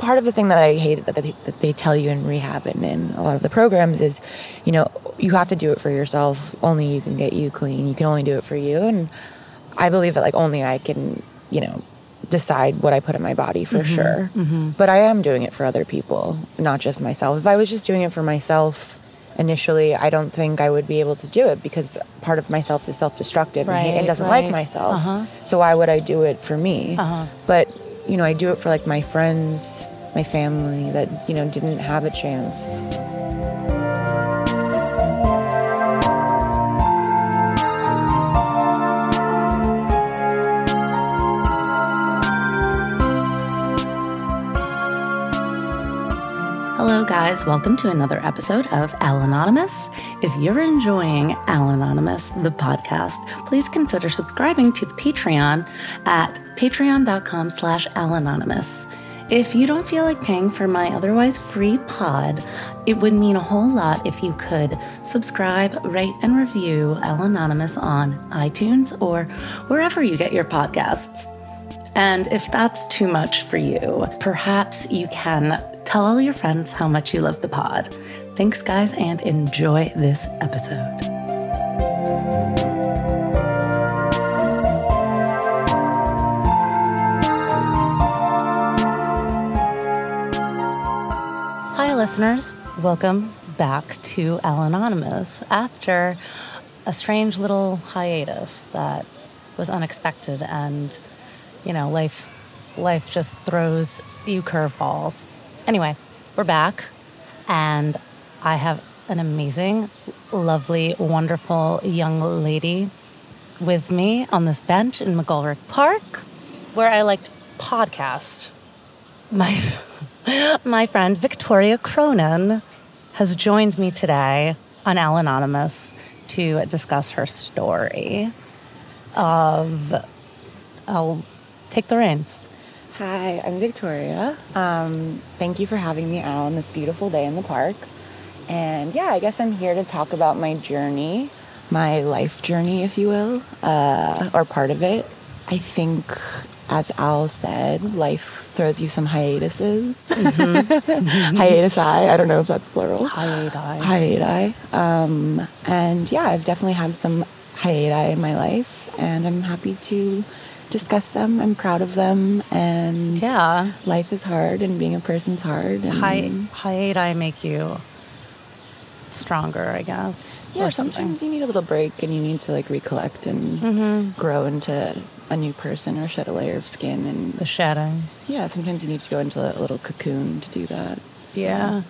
part of the thing that I hate that they, that they tell you in rehab and in a lot of the programs is, you know, you have to do it for yourself. Only you can get you clean. You can only do it for you. And I believe that like only I can, you know, decide what I put in my body for sure. But I am doing it for other people, not just myself. If I was just doing it for myself initially, I don't think I would be able to do it because part of myself is self-destructive and, and doesn't right. like myself. Uh-huh. So why would I do it for me? Uh-huh. But you know, I do it for like my friends, my family that you know didn't have a chance. Hello, guys. Welcome to another episode of Al Anonymous. If you're enjoying Al Anonymous, the podcast, please consider subscribing to the Patreon at patreon.com slash Al Anonymous. If you don't feel like paying for my otherwise free pod, it would mean a whole lot if you could subscribe, rate, and review Al Anonymous on iTunes or wherever you get your podcasts. And if that's too much for you, perhaps you can tell all your friends how much you love the pod. Thanks, guys, and enjoy this episode. Listeners. Welcome back to Al Anonymous after a strange little hiatus that was unexpected and you know, life life just throws you curveballs. Anyway, we're back and I have an amazing, lovely, wonderful young lady with me on this bench in McGolrick Park where I like to podcast. My my friend Victoria Cronin has joined me today on Al Anonymous to discuss her story of I'll take the reins. Hi, I'm Victoria. Um, thank you for having me out on this beautiful day in the park. And yeah, I guess I'm here to talk about my journey, my life journey, if you will, uh, or part of it. I think, as Al said, life throws you some hiatuses. Hiatus I. I don't know if that's plural. Hiati. Hiati. Um, and yeah, I've definitely had some hiati in my life, and I'm happy to discuss them. I'm proud of them, and Yeah. life is hard, and being a person's hard. And Hi, hiati make you stronger, I guess. yeah, or sometimes you need a little break, and you need to like recollect and Mm-hmm. grow into a new person or shed a layer of skin. And The shedding. yeah, sometimes you need to go into a little cocoon to do that. So, Yeah.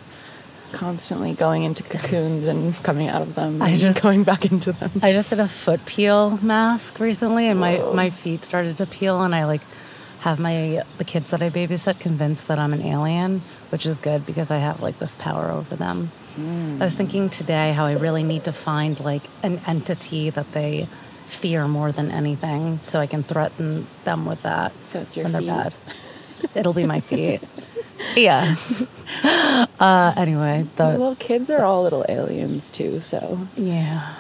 Constantly going into cocoons and coming out of them I and just- going back into them. I just did a foot peel mask recently, and my, my feet started to peel, and I like have my the kids that I babysit convinced that I'm an alien, which is good because I have like this power over them. Mm. I was thinking today how I really need to find like an entity that they fear more than anything, so I can threaten them with that. So it's your when feet. they're bad. It'll be my feet. yeah. Uh, anyway, the Well, kids are all little aliens too, so yeah.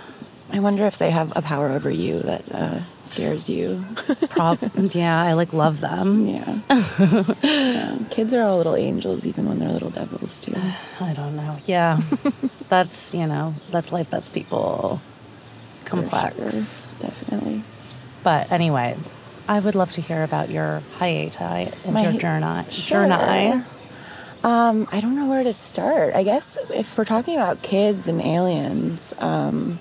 I wonder if they have a power over you that uh, scares you. Prob- yeah, I like love them. yeah. Yeah. Kids are all little angels, even when they're little devils too. I don't know. Yeah. that's, you know, that's life, that's people complex. Definitely. But anyway, I would love to hear about your hiati and My- your journey. Sure. Journey. Um, I don't know where to start. I guess if we're talking about kids and aliens, um,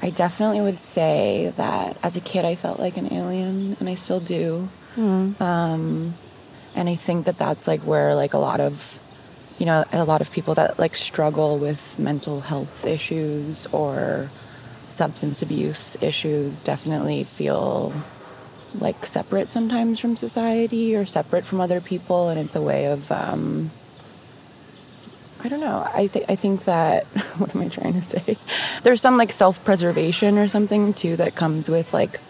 I definitely would say that as a kid I felt like an alien, and I still do. Um, and I think that that's like where like a lot of, you know, a lot of people that like struggle with mental health issues or substance abuse issues definitely feel like separate sometimes from society or separate from other people and it's a way of um I don't know. I think I think that what am I trying to say? There's some like self-preservation or something too that comes with like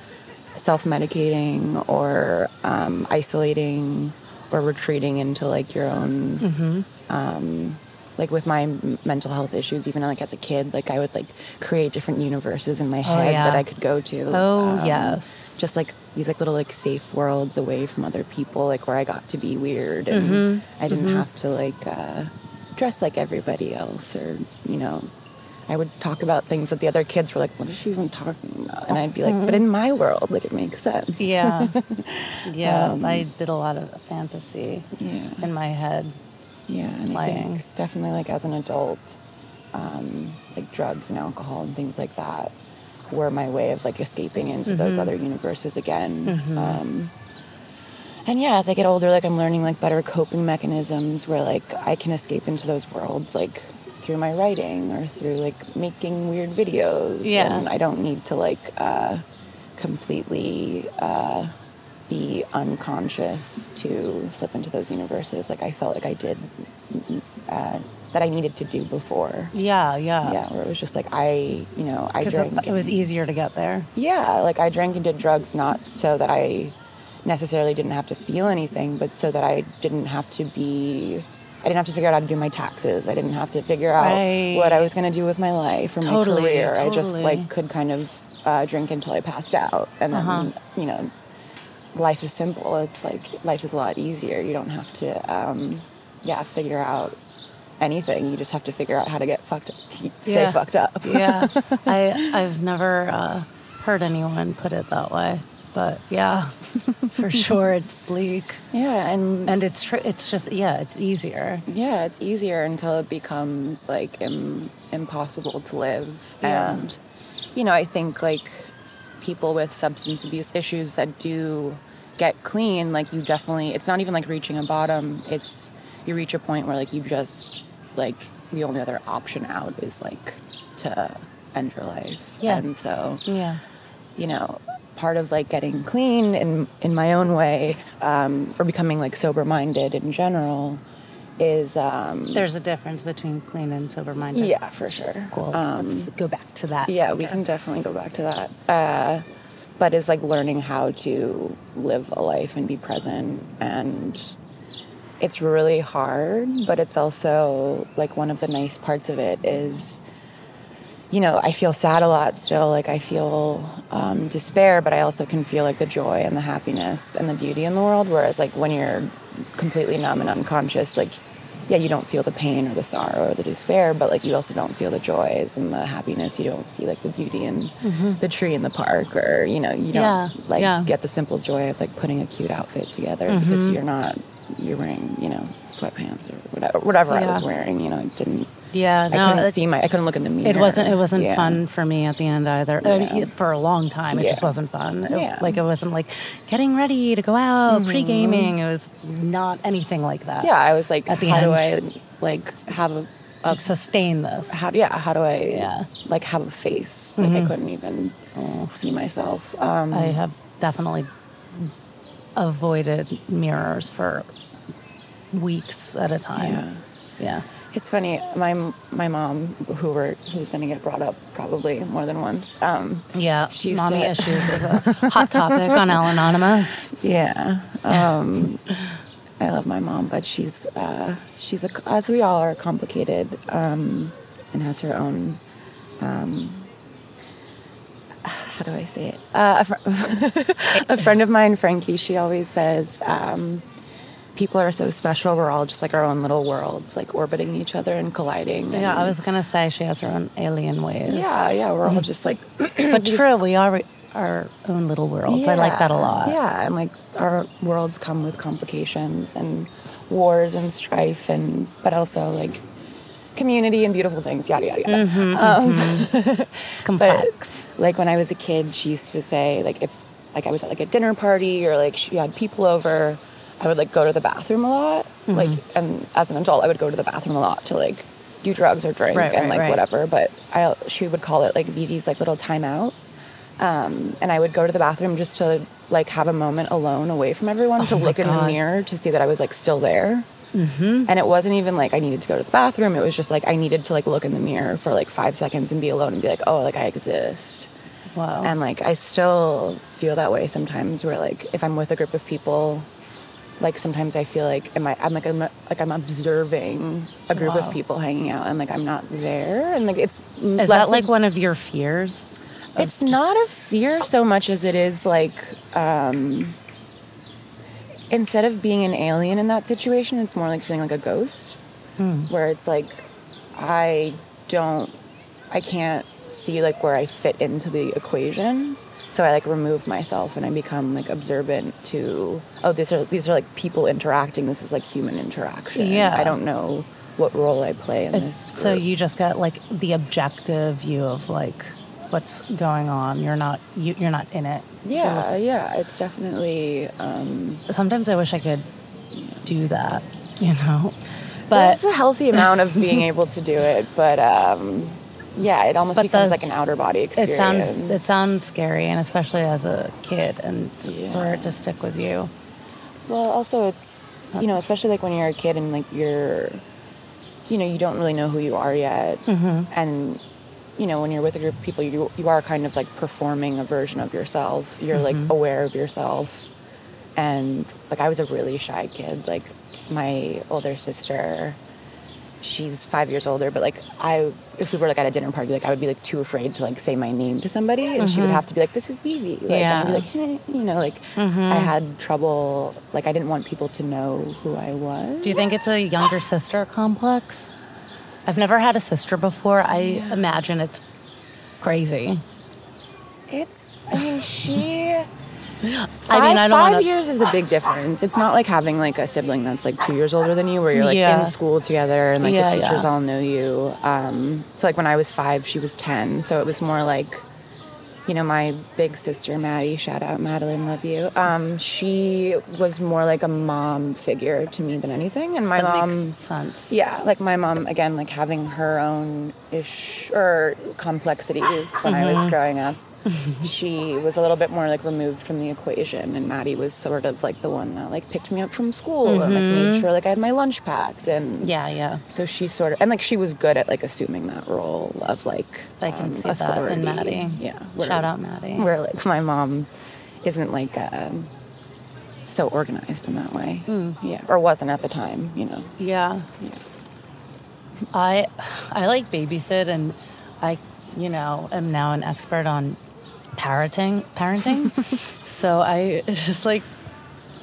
self-medicating or um, isolating or retreating into like your own um, like with my m- mental health issues even like as a kid like i would like create different universes in my head yeah. that i could go to Oh, um, yes. just like these like little like safe worlds away from other people, like where I got to be weird and I didn't have to like uh, dress like everybody else, or you know, I would talk about things that the other kids were like, "What is she even talking about?" And I'd be like, "But in my world, like it makes sense." Yeah. Yeah. I did a lot of fantasy yeah. in my head. Yeah, and I think definitely like as an adult, um, like drugs and alcohol and things like that were my way of like escaping into those Mm-hmm. other universes again. Um, and yeah, as I get older, like I'm learning like better coping mechanisms where like I can escape into those worlds like through my writing or through like making weird videos. Yeah. And I don't need to like uh, completely uh, be unconscious to slip into those universes. Like I felt like I did uh, that I needed to do before. Yeah. Yeah. Yeah, where it was just like I, you know, I drank. it, it was easier to get there. yeah, like I drank and did drugs not so that I necessarily didn't have to feel anything, but so that I didn't have to be. I didn't have to figure out how to do my taxes. I didn't have to figure out Right. what I was going to do with my life or Totally, my career. I just like could kind of uh, drink until I passed out, and then Uh-huh. you know, life is simple. It's like life is a lot easier. You don't have to, um, yeah, figure out anything. You just have to figure out how to get fucked up. Stay Yeah. fucked up. yeah. I I've never uh, heard anyone put it that way, but yeah, for sure it's bleak, yeah, and and it's tr- it's just yeah, it's easier. Yeah, it's easier until it becomes like Im- impossible to live. Yeah. And, you know, I think like people with substance abuse issues that do get clean, like you definitely, it's not even like reaching a bottom. It's, you reach a point where like you just, like, the only other option out is like to end your life. Yeah. And so, Yeah. you know, part of like getting clean in in my own way, um, or becoming like sober minded in general, is um, There's a difference between clean and sober minded. yeah, for sure. Cool. Um, Let's go back to that. yeah, we can definitely go back to that. Uh, but it's like learning how to live a life and be present. And it's really hard, but it's also like one of the nice parts of it is, you know, I feel sad a lot still. Like I feel um, despair, but I also can feel like the joy and the happiness and the beauty in the world. Whereas like when you're completely numb and unconscious, like yeah, you don't feel the pain or the sorrow or the despair, but like you also don't feel the joys and the happiness. You don't see like the beauty in the tree in the park, or you know, you don't Mm-hmm. Yeah, like yeah. get the simple joy of like putting a cute outfit together because you're not you're wearing you know sweatpants or whatever whatever I was wearing. You know, it didn't. Yeah. I No, couldn't it, see my. I couldn't look in the mirror. it wasn't. It wasn't Yeah. fun for me at the end either. I mean, for a long time, it just wasn't fun. It- Yeah. like it wasn't like getting ready to go out, mm-hmm. pre gaming. It was not anything like that. Yeah, I was like, At the how do I like have a, a Like sustain this. how yeah how do I Yeah. like have a face? Like I mm-hmm. couldn't even mm. see myself. Um, I have definitely avoided mirrors for weeks at a time. Yeah. It's funny. My my mom, who were who's going to get brought up probably more than once. Um, Yeah. She used Mommy to- issues is a hot topic on Al Anonymous. yeah, um, I love my mom, but she's uh, she's a, as we all are complicated um, and has her own. Um, how do I say it? Uh, a, fr- a friend of mine, Frankie, she always says. Um, People are so special. We're all just like our own little worlds, like orbiting each other and colliding. Yeah, I was gonna say she has her own alien ways. Yeah, yeah, we're all just like but true, we are our own little worlds. I like that a lot. Yeah, and like our worlds come with complications and wars and strife, and but also like community and beautiful things. Yada yada yada. Mm-hmm. It's But complex. like when I was a kid, she used to say like if like I was at like a dinner party or like she had people over, I would like go to the bathroom a lot. Mm-hmm. Like and as an adult, I would go to the bathroom a lot to like do drugs or drink Right, and right, like right. whatever. But I she would call it like Vivi's like little timeout. Um, and I would go to the bathroom just to like have a moment alone away from everyone to Oh my look in the mirror to see that I was like still there. Mm-hmm. And it wasn't even like I needed to go to the bathroom. It was just like I needed to like look in the mirror for like five seconds and be alone and be like, oh, like I exist. Wow. And like I still feel that way sometimes. Where like if I'm with a group of people, like sometimes I feel like am I? I'm like I'm like I'm observing a group Wow. of people hanging out, and like I'm not there, and like it's Is that like one of your fears? It's not a fear so much as it is like um, instead of being an alien in that situation, it's more like feeling like a ghost, where it's like I don't, I can't see like where I fit into the equation. So I like remove myself and I become like observant to oh these are these are like people interacting. This is like human interaction. Yeah. I don't know what role I play in this. So you just get like the objective view of like what's going on. You're not you, you're not in it. yeah yeah it's definitely um, Sometimes I wish I could do that, you know. But it's a healthy amount of being able to do it, but um, yeah, it almost But becomes the- like an outer body it experience. sounds it sounds scary, and especially as a kid, and Yeah. for it to stick with you. well. Also, it's you know, especially like when you're a kid and like you're, you know, you don't really know who you are yet, Mm-hmm. and you know, when you're with a group of people, you you are kind of like performing a version of yourself. You're like Mm-hmm. aware of yourself, and like I was a really shy kid. Like my older sister, she's five years older, but like I, if we were like at a dinner party, like I would be like too afraid to like say my name to somebody, and she would have to be like, "This is Vivi," like, and I'd be Mm-hmm. Yeah. like, hey, you know, like I had trouble. Like I didn't want people to know who I was. Do you think it's a younger sister complex? I've never had a sister before. I imagine it's crazy. It's. I mean, she. Five, I mean, I don't five wanna- years is a big difference. It's not like having like a sibling that's like two years older than you, where you're like Yeah. in school together and like Yeah, the teachers yeah. all know you. Um, so like when I was five, she was ten, so it was more like, you know, my big sister Maddie. Shout out Madeline, love you. Um, she was more like a mom figure to me than anything, and my That mom. makes sense. Yeah, like my mom again, like having her own ish or complexities when I Mm-hmm. was growing up. She was a little bit more like removed from the equation, and Maddie was sort of like the one that like picked me up from school and like made sure like I had my lunch packed, and Mm-hmm. Yeah, yeah. so she sort of and like she was good at like assuming that role of like I can um, see that in authority. Maddie. Yeah, Shout out Maddie. Where like my mom isn't like um, so organized in that way, Hmm. yeah, or wasn't at the time, you know. Yeah. Yeah. I I like babysit and I you know am now an expert on parenting parenting. so I just like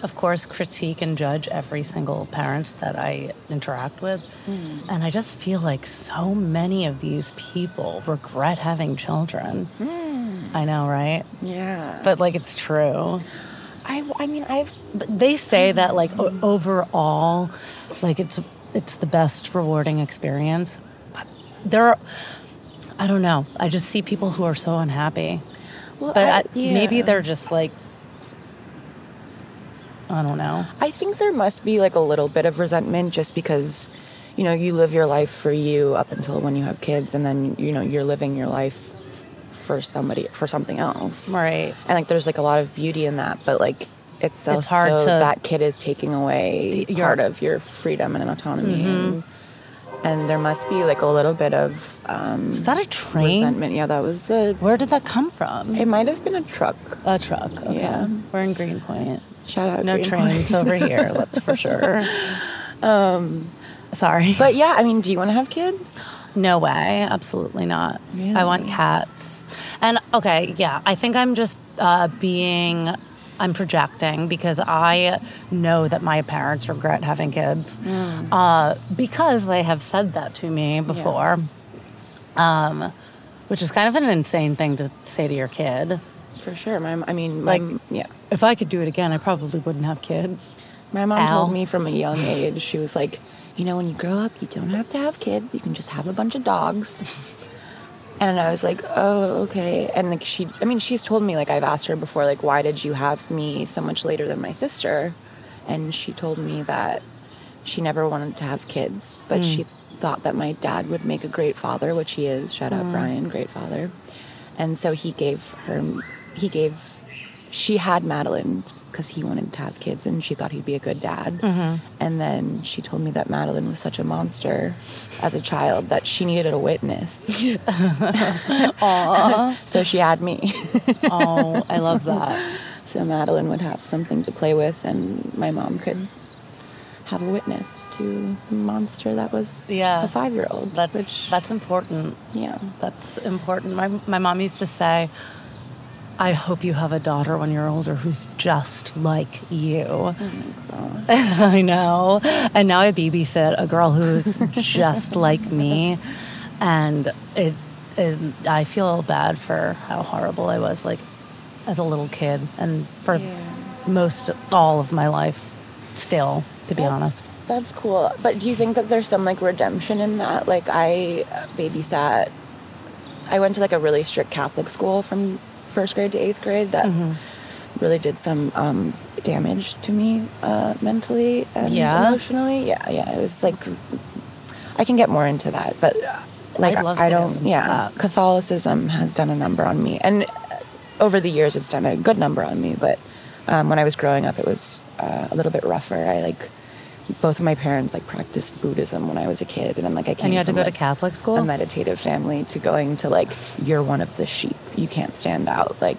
of course critique and judge every single parent that I interact with. Hmm. And I just feel like so many of these people regret having children. Hmm. I know, right? Yeah. But like it's true. I, I mean, I've But they say hmm. that like o- overall, like it's it's the best rewarding experience. But there are, I don't know. I just see people who are so unhappy. Well, But I, I, maybe they're just like, I don't know. I think there must be like a little bit of resentment just because, you know, you live your life for you up until when you have kids, and then you know you're living your life f- for somebody for something else, Right. And like, there's like a lot of beauty in that, but like. It's also hard to- that kid is taking away Your- part of your freedom and autonomy, mm-hmm. and, and there must be like a little bit of um, Is that a train? resentment. Yeah, that was a. Where did that come from? It might have been a truck. A truck. Okay. Yeah. We're in Greenpoint. Shout out. No Greenpoint. trains over here. That's for sure. Um, sorry. But yeah, I mean, do you want to have kids? No way. Absolutely not. I want cats. And okay, yeah, I think I'm just uh, being, I'm projecting because I know that my parents regret having kids uh, because they have said that to me before, um, which is kind of an insane thing to say to your kid. For sure. My, I mean, my, Like- yeah. If I could do it again, I probably wouldn't have kids. My mom told me from a young age, she was like, you know, when you grow up, you don't have to have kids. You can just have a bunch of dogs. and I was like, oh, okay. And like she, I mean, she's told me, like, I've asked her before, like, why did you have me so much later than my sister? And she told me that she never wanted to have kids, but she mm. thought that my dad would make a great father, which he is. Shout out mm. Brian, great father. And so he gave her, he gave, she had Madeline because he wanted to have kids and she thought he'd be a good dad. Mm-hmm. And then she told me that Madeline was such a monster as a child that she needed a witness. so she had me. Oh, I love that. so Madeline would have something to play with and my mom could have a witness to the monster that was Yeah. a five year old. That's which that's important. yeah. That's important. My my mom used to say, "I hope you have a daughter when you're older who's just like you." Oh I know. And now I babysit a girl who's just like me, and it, it. I feel bad for how horrible I was, like as a little kid, and for Yeah. most all of my life, still, to be honest. That's cool. But do you think that there's some like redemption in that? Like I babysat. I went to like a really strict Catholic school from first grade to eighth grade that Mm-hmm. really did some um, damage to me uh, mentally and Yeah? emotionally. Yeah, yeah. It was like I can get more into that, but like I to don't. Yeah, that. Catholicism has done a number on me, and uh, over the years, it's done a good number on me. But um, when I was growing up, it was uh, a little bit rougher. I like both of my parents like practiced Buddhism when I was a kid, and I'm like I came And you had to go to Catholic school. a meditative family to going to like you're one of the sheep you can't stand out like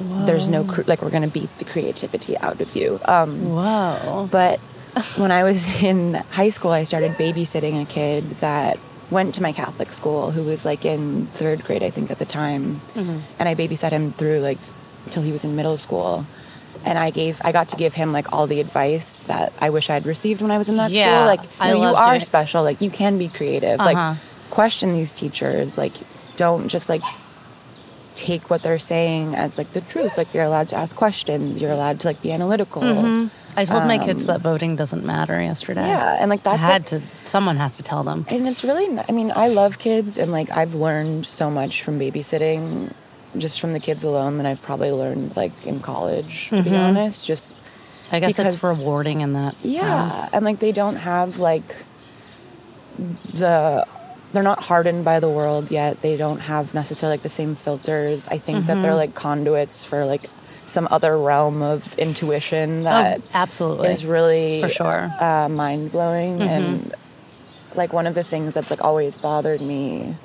there's no cr- like we're gonna beat the creativity out of you um Whoa. but when i was in high school i started babysitting a kid that went to my catholic school who was like in third grade i think at the time Mm-hmm. and i babysat him through like till he was in middle school and I gave, I got to give him like all the advice that I wish I'd received when I was in that Yeah, school. Like, I you, are it. special. Like, you can be creative. Uh-huh. Like, question these teachers. Like, don't just like take what they're saying as like the truth. Like, you're allowed to ask questions. You're allowed to like be analytical. I told my kids that voting doesn't matter yesterday. Um, Yeah, and like I that's had like, to. Someone has to tell them. and it's really. I mean, I love kids, and like I've learned so much from babysitting, just from the kids alone that I've probably learned like in college. To Mm-hmm. be honest, just I guess it's rewarding in that Yeah, sense. and like they don't have like the they're not hardened by the world yet. They don't have necessarily like the same filters. I think that Mm-hmm. they're like conduits for like some other realm of intuition that oh, absolutely. is really For sure. Mm-hmm. uh, mind blowing and like one of the things that's like always bothered me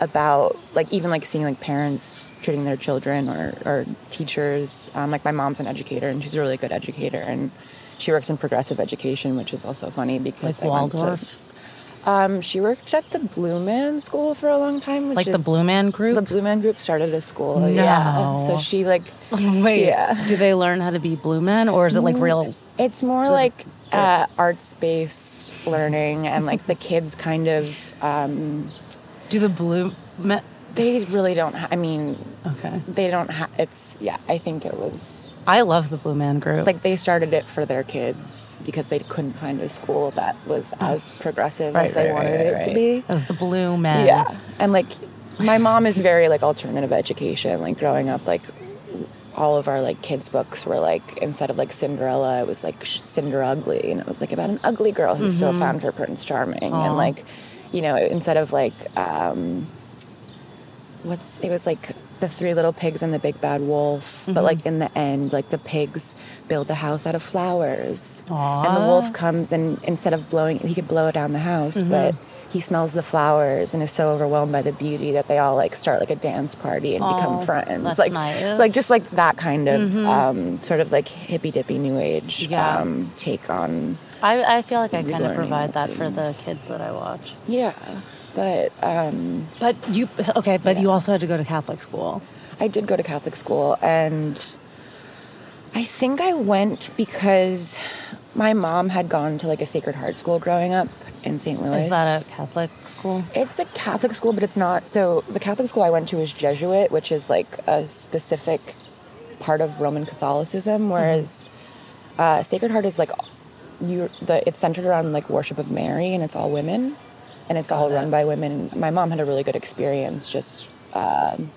about like even like seeing like parents treating their children or, or teachers um, like my mom's an educator and she's a really good educator and she works in progressive education which is also funny because like I went to- Waldorf, um, she worked at the Blue Man School for a long time which like the Blue Man Group. the Blue Man Group started a school No. yeah so she like Wait, Yeah. do they learn how to be blue men, or is it like real? It's more like uh, arts based learning, and like the kids kind of, um, Do the blue men? they really don't, ha- I mean, Okay, they don't have, it's, yeah, I think it was I love the Blue Man Group. like they started it for their kids because they couldn't find a school that was as progressive right, as they right, wanted right, it to be. as the blue Man. Yeah. And like my mom is very like alternative education. Like growing up, like all of our like kids books were like instead of like Cinderella, it was like Cinder Ugly, and it was like about an ugly girl who still mm-hmm. found her Prince Charming, Aw. and like you know instead of like um, what's it was like the three little pigs and the big bad wolf but like in the end like the pigs build a house out of flowers. And the wolf comes and instead of blowing he could blow down the house but he smells the flowers and is so overwhelmed by the beauty that they all like start like a dance party and Aw, become friends that's like nice. like just like that kind of um, sort of like hippy dippy new age Yeah. um, take on I, I feel like I kind of provide that for the kids that I watch. yeah but um, But you okay? But you also had to go to Catholic school. I did go to Catholic school, and I think I went because my mom had gone to like a Sacred Heart school growing up in St. Louis. Is that a Catholic school? It's a Catholic school, but it's not. So the Catholic school I went to is Jesuit, which is like a specific part of Roman Catholicism, whereas uh, Sacred Heart is like you. The it's centered around like worship of Mary, and it's all women, and it's all run by women. My mom had a really good experience just. um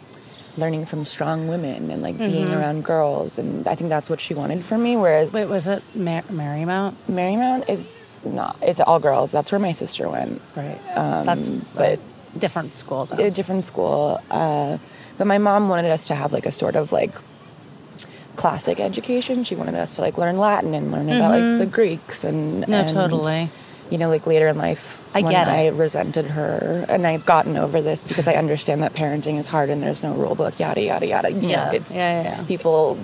learning from strong women and like being around girls and i think that's what she wanted for me whereas Wait, was it Mar- Marymount? marymount is not it's all girls that's where my sister went Right. That's but different school though. a different school. Uh, but my mom wanted us to have like a sort of like classic education. She wanted us to like learn Latin and learn about like the Greeks and Mm-hmm. No, and, totally. You know, like later in life, I when get it. I resented her, and I've gotten over this because I understand that parenting is hard and there's no rule book, yada yada yada. You Yeah. know, it's Yeah, yeah, yeah. people.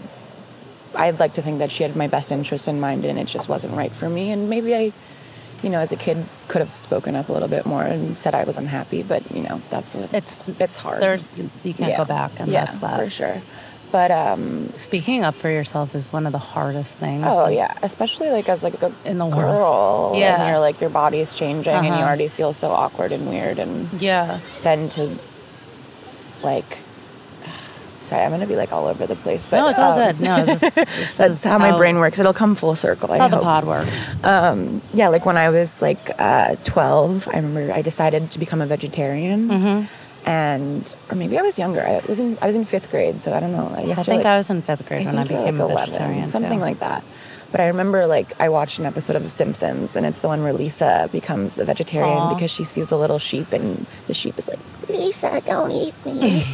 I'd like to think that she had my best interest in mind, and it just wasn't right for me. And maybe I you know, as a kid, could have spoken up a little bit more and said I was unhappy. But you know, that's a, It's it's hard. There, you can't Yeah. go back, and yeah, that's that. for sure. But um, Speaking up for yourself is one of the hardest things. oh like, yeah, especially like as like a In the world. girl, Yeah. and you're like your body's changing, and you Uh-huh. already feel so awkward and weird, and Yeah. then to like. Sorry, I'm gonna be like all over the place, but no, it's all um, good. No, this, this That's is how my brain works. It'll come full circle. That's I how the pod works. yeah, like when I was like uh, 12, I remember I decided to become a vegetarian. Mm-hmm. And, or maybe I was younger. I was in, I was in fifth grade, so I don't know. I, guess I think like, I was in fifth grade when I became like a 11, vegetarian. something too. like that. But I remember like I watched an episode of The Simpsons, and it's the one where Lisa becomes a vegetarian Aw. because she sees a little sheep, and the sheep is like, "Lisa, don't eat me."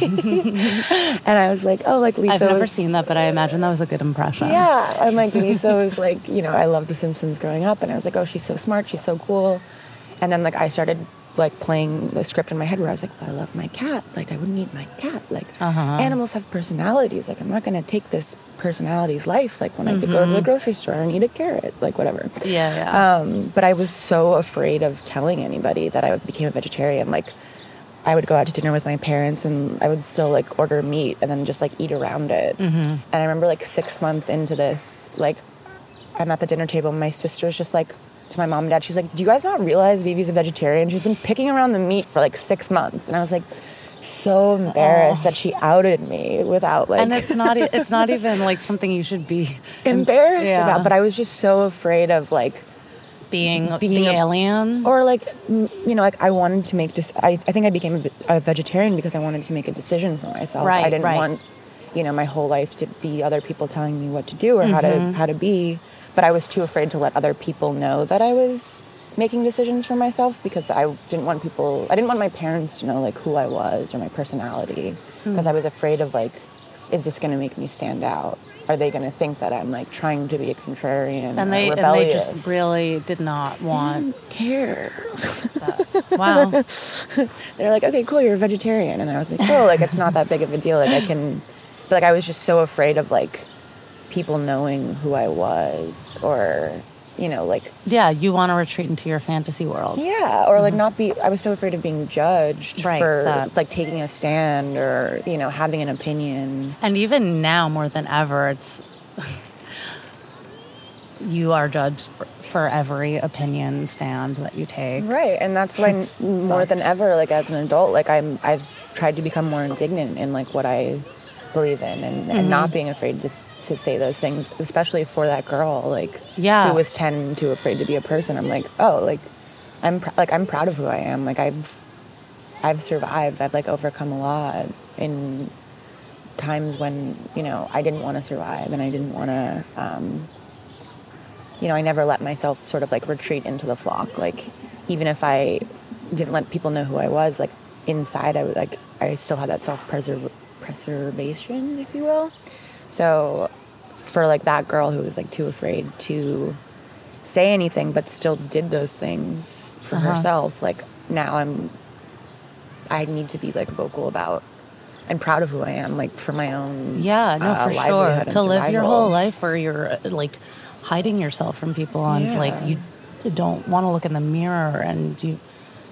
and I was like, "Oh, like Lisa." I've never was- seen that, but I imagine that was a good impression. yeah, and like Lisa was like, you know, I loved The Simpsons growing up, and I was like, oh, she's so smart, she's so cool, and then like I started like playing the script in my head where I was like, I love my cat, like I wouldn't eat my cat, like Uh-huh. animals have personalities, like I'm not gonna take this personality's life, like when I could go to the grocery store and eat a carrot, like whatever. Yeah, yeah. Um, but I was so afraid of telling anybody that I became a vegetarian. Like, I would go out to dinner with my parents and I would still like order meat and then just like eat around it. Mm-hmm. And I remember like six months into this, like, I'm at the dinner table and my sister's just like, to my mom and dad, she's like, Do you guys not realize Vivi's a vegetarian? She's been picking around the meat for like six months. And I was like, so embarrassed that she outed me without like and it's not. It's not even like something you should be embarrassed Yeah. about. But I was just so afraid of like being, Being the a- alien. or like you know like i wanted to make this I, I think i became a, a vegetarian because i wanted to make a decision for myself Right, i didn't right. want you know my whole life to be other people telling me what to do or how Mm-hmm. to how to be but i was too afraid to let other people know that i was making decisions for myself because i didn't want people i didn't want my parents to know like who i was or my personality Hmm. because i was afraid of like is this going to make me stand out are they going to think that i'm like trying to be a contrarian and they and they rebellious? just really did not want care. Wow. they're like, okay, cool, you're a vegetarian. And I was like, oh, like it's not that big of a deal. Like I can, but like I was just so afraid of like people knowing who I was or, you know, like, Yeah, you want to retreat into your fantasy world. yeah, or like not be, I was so afraid of being judged Mm-hmm. Right, for that. like taking a stand or, you know, having an opinion. And even now, more than ever, it's you are judged for, for every opinion stand that you take. Right. And that's why It's more fucked. than ever, like as an adult, like I'm, I've tried to become more indignant in like what I believe in and, and not Mm-hmm. being afraid to, to say those things, especially for that girl, like Yeah. who was 10 and too afraid to be a person. I'm like, oh, like I'm pr- like, I'm proud of who I am. Like I've, I've survived. I've like overcome a lot in times when, you know, I didn't want to survive and I didn't want to, um, you know, I never let myself sort of like retreat into the flock. Like, even if I didn't let people know who I was, like inside, I was like, I still had that self preservation, if you will. So, for like that girl who was like too afraid to say anything, but still did those things for Uh-huh. herself, like now I'm, I need to be like vocal about. I'm proud of who I am, like for my own Yeah, no, uh, for sure. To live your whole life where you're like hiding yourself from people and like you don't want to look in the mirror and you,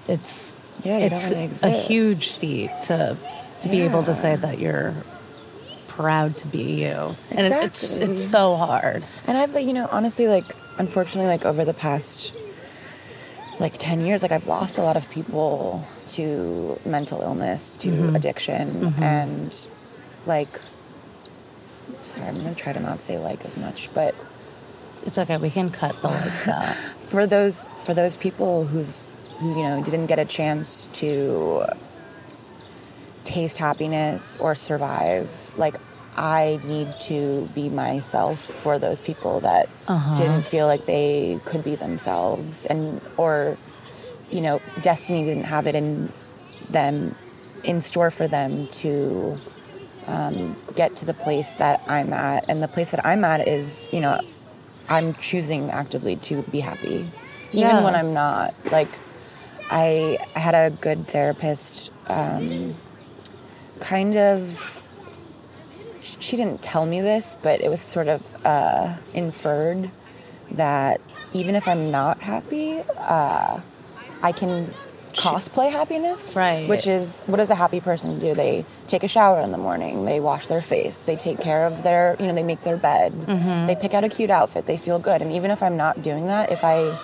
it's Yeah, you it's a huge feat to to be able to say that you're proud to be you, and it, it's it's so hard. And I've you know, honestly, like, unfortunately, like over the past like 10 years, like I've lost a lot of people to mental illness, to Mm-hmm. addiction, and like, sorry, I'm gonna try to not say like as much, but It's okay. We can cut the lights out. for those for those people who's who you know didn't get a chance to taste happiness or survive like i need to be myself for those people that Uh-huh. didn't feel like they could be themselves and or you know destiny didn't have it in them in store for them to um, get to the place that i'm at and the place that i'm at is you know i'm choosing actively to be happy even Yeah. when i'm not like i I had a good therapist um, kind of she didn't tell me this but it was sort of uh, inferred that even if I'm not happy, uh, I can cosplay happiness. Right. Which is what does a happy person do? They take a shower in the morning. They wash their face. They take care of their, you know, they make their bed. mm-hmm. They pick out a cute outfit. They feel good. And even if I'm not doing that, if I,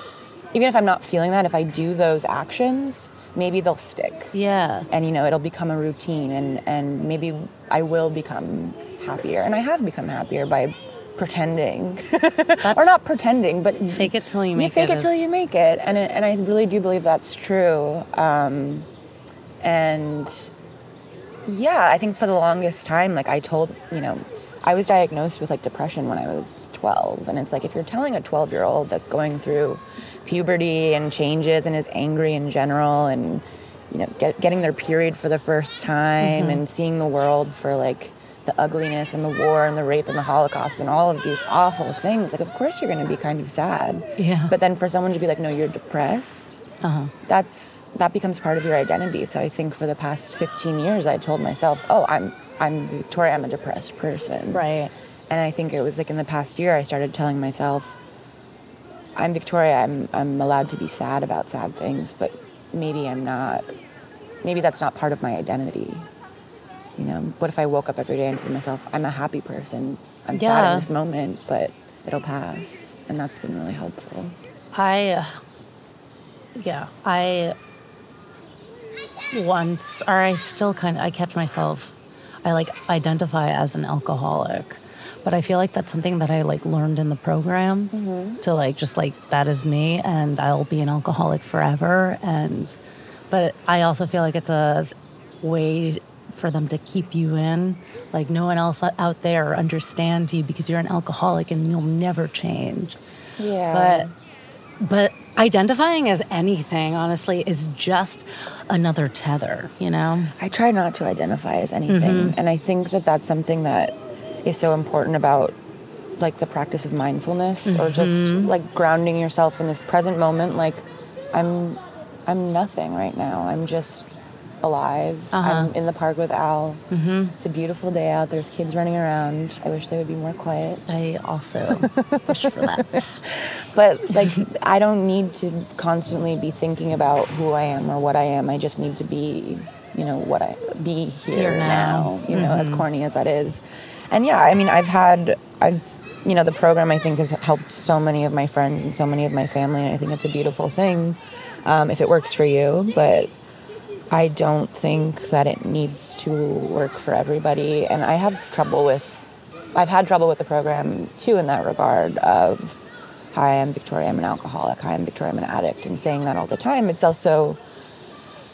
even if I'm not feeling that, if I do those actions, maybe they'll stick. Yeah. and you know it'll become a routine and and maybe i will become happier. And i have become happier by pretending. Or not pretending but Fake it till you you make fake it. it till you make it. And it, and i really do believe that's true. Um, and yeah i think for the longest time like i told you know i was diagnosed with like depression when i was 12 and it's like if you're telling a 12 year old that's going through puberty and changes and is angry in general and you know get, getting their period for the first time and seeing the world for like the ugliness and the war and the rape and the holocaust and all of these awful things like of course you're going to be kind of sad Yeah. but then for someone to be like no you're depressed Uh-huh. that's that becomes part of your identity. So I think for the past 15 years, I told myself, "Oh, I'm I'm Victoria. I'm a depressed person." Right. And I think it was like in the past year, I started telling myself, "I'm Victoria. I'm I'm allowed to be sad about sad things, but maybe I'm not. Maybe that's not part of my identity." You know, what if I woke up every day and told myself, "I'm a happy person. I'm sad in this moment, but it'll pass," and that's been really helpful. I, uh, yeah, I once, or I still kind of, I catch myself, I like identify as an alcoholic, but I feel like that's something that I like learned in the program mm-hmm. to like, just like, that is me and I'll be an alcoholic forever. And, but I also feel like it's a way for them to keep you in. Like, no one else out there understands you because you're an alcoholic and you'll never change. Yeah. But but identifying as anything, honestly, is just another tether, you know? I try not to identify as anything. Mm-hmm. And I think that that's something that is so important about like the practice of mindfulness or just mm-hmm. like grounding yourself in this present moment like I'm I'm nothing right now. I'm just alive. I'm uh-huh. in the park with Al. Mm-hmm. It's a beautiful day out. There's kids running around. I wish they would be more quiet. I also wish for that. But like I don't need to constantly be thinking about who I am or what I am. I just need to be, you know, what I be here, Here now. now. You know, as mm-hmm. corny as that is. And yeah, I mean, I've had I've you know, the program I think has helped so many of my friends and so many of my family, and I think it's a beautiful thing um, if it works for you. But I don't think that it needs to work for everybody, and I have trouble with. I've had trouble with the program too in that regard of hi i'm victoria i'm an alcoholic hi i'm victoria i'm an addict and saying that all the time it's also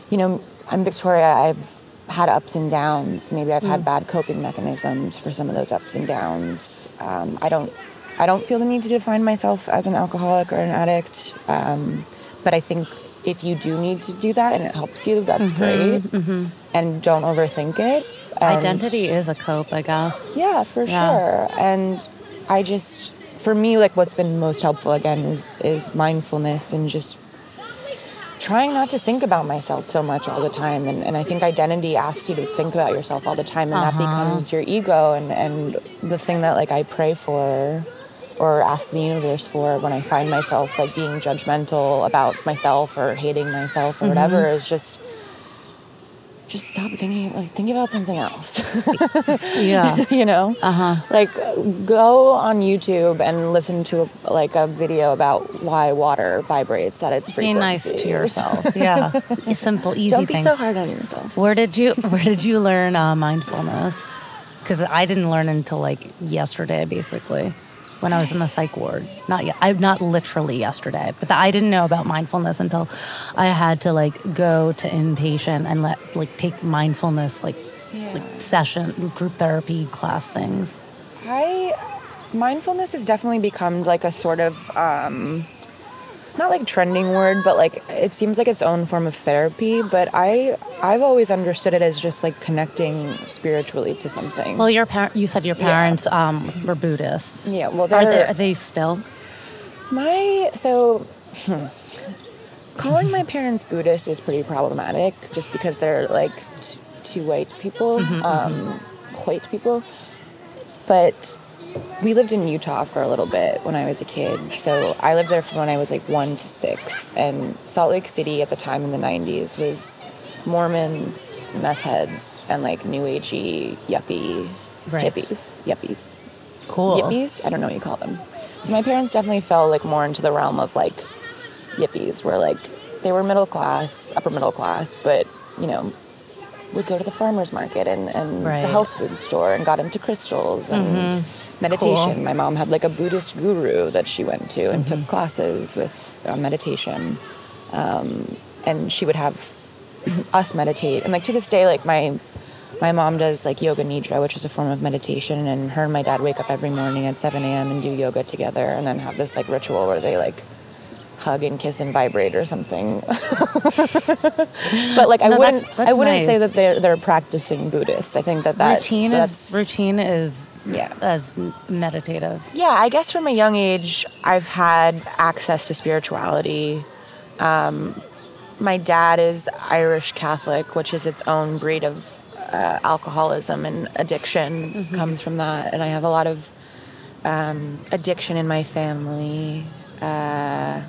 you know i'm victoria i've had ups and downs maybe i've had bad coping mechanisms for some of those ups and downs um, i don't i don't feel the need to define myself as an alcoholic or an addict um, but i think if you do need to do that and it helps you that's great and don't overthink it And- Identity is a cope, I guess. yeah, for Yeah. sure. And I just, for me, like what's been most helpful again is is mindfulness and just trying not to think about myself so much all the time. And, and I think identity asks you to think about yourself all the time, and that uh-huh. becomes your ego and and the thing that like I pray for. Or ask the universe for when I find myself like being judgmental about myself or hating myself or mm-hmm. whatever is just just stop thinking like think about something else. Yeah. you know uh-huh like go on youtube and listen to a, like a video about why water vibrates at its frequency. Be nice to yourself. Yeah. Simple, easy don't be things. so hard on yourself Where did you Where did you learn uh, mindfulness? Because I didn't learn until like yesterday, basically, when I was in the psych ward. Not yet. I'm not literally yesterday, but I didn't know about mindfulness until I had to like go to inpatient and let like take mindfulness like like session group therapy class things. i mindfulness has definitely become like a sort of um not like trending word but like it seems like its own form of therapy but i i've always understood it as just like connecting spiritually to something Well, your par- you said your Yeah. parents um, were Buddhists. Yeah, well, are they, they're- they still? My so hmm, calling my parents Buddhist is pretty problematic, just because they're like t- two white people, um, white people. But we lived in Utah for a little bit when I was a kid. So I lived there from when I was like one to six. And Salt Lake City at the time in the 90s was Mormons, meth heads, and like new agey yuppie Right. hippies. Yuppies. Cool. Yippies? I don't know what you call them. So my parents definitely fell like more into the realm of like yippies, where like they were middle class, upper middle class, but you know, would go to the farmers market and, and Right. the health food store and got into crystals and meditation. Cool. My mom had like a Buddhist guru that she went to and took classes with uh, meditation. Um, and she would have us meditate. And like to this day, like my my mom does like yoga nidra, which is a form of meditation, and her and my dad wake up every morning at 7 a.m. and do yoga together, and then have this like ritual where they like hug and kiss and vibrate or something. but like I No, wouldn't, that's I wouldn't say that they're they're practicing Buddhists. I think that that routine that's, is routine is Yeah. as meditative. Yeah, I guess from a young age, I've had access to spirituality. Um, my dad is Irish Catholic, which is its own breed of uh, alcoholism and addiction comes from that. And I have a lot of um, addiction in my family. Uh,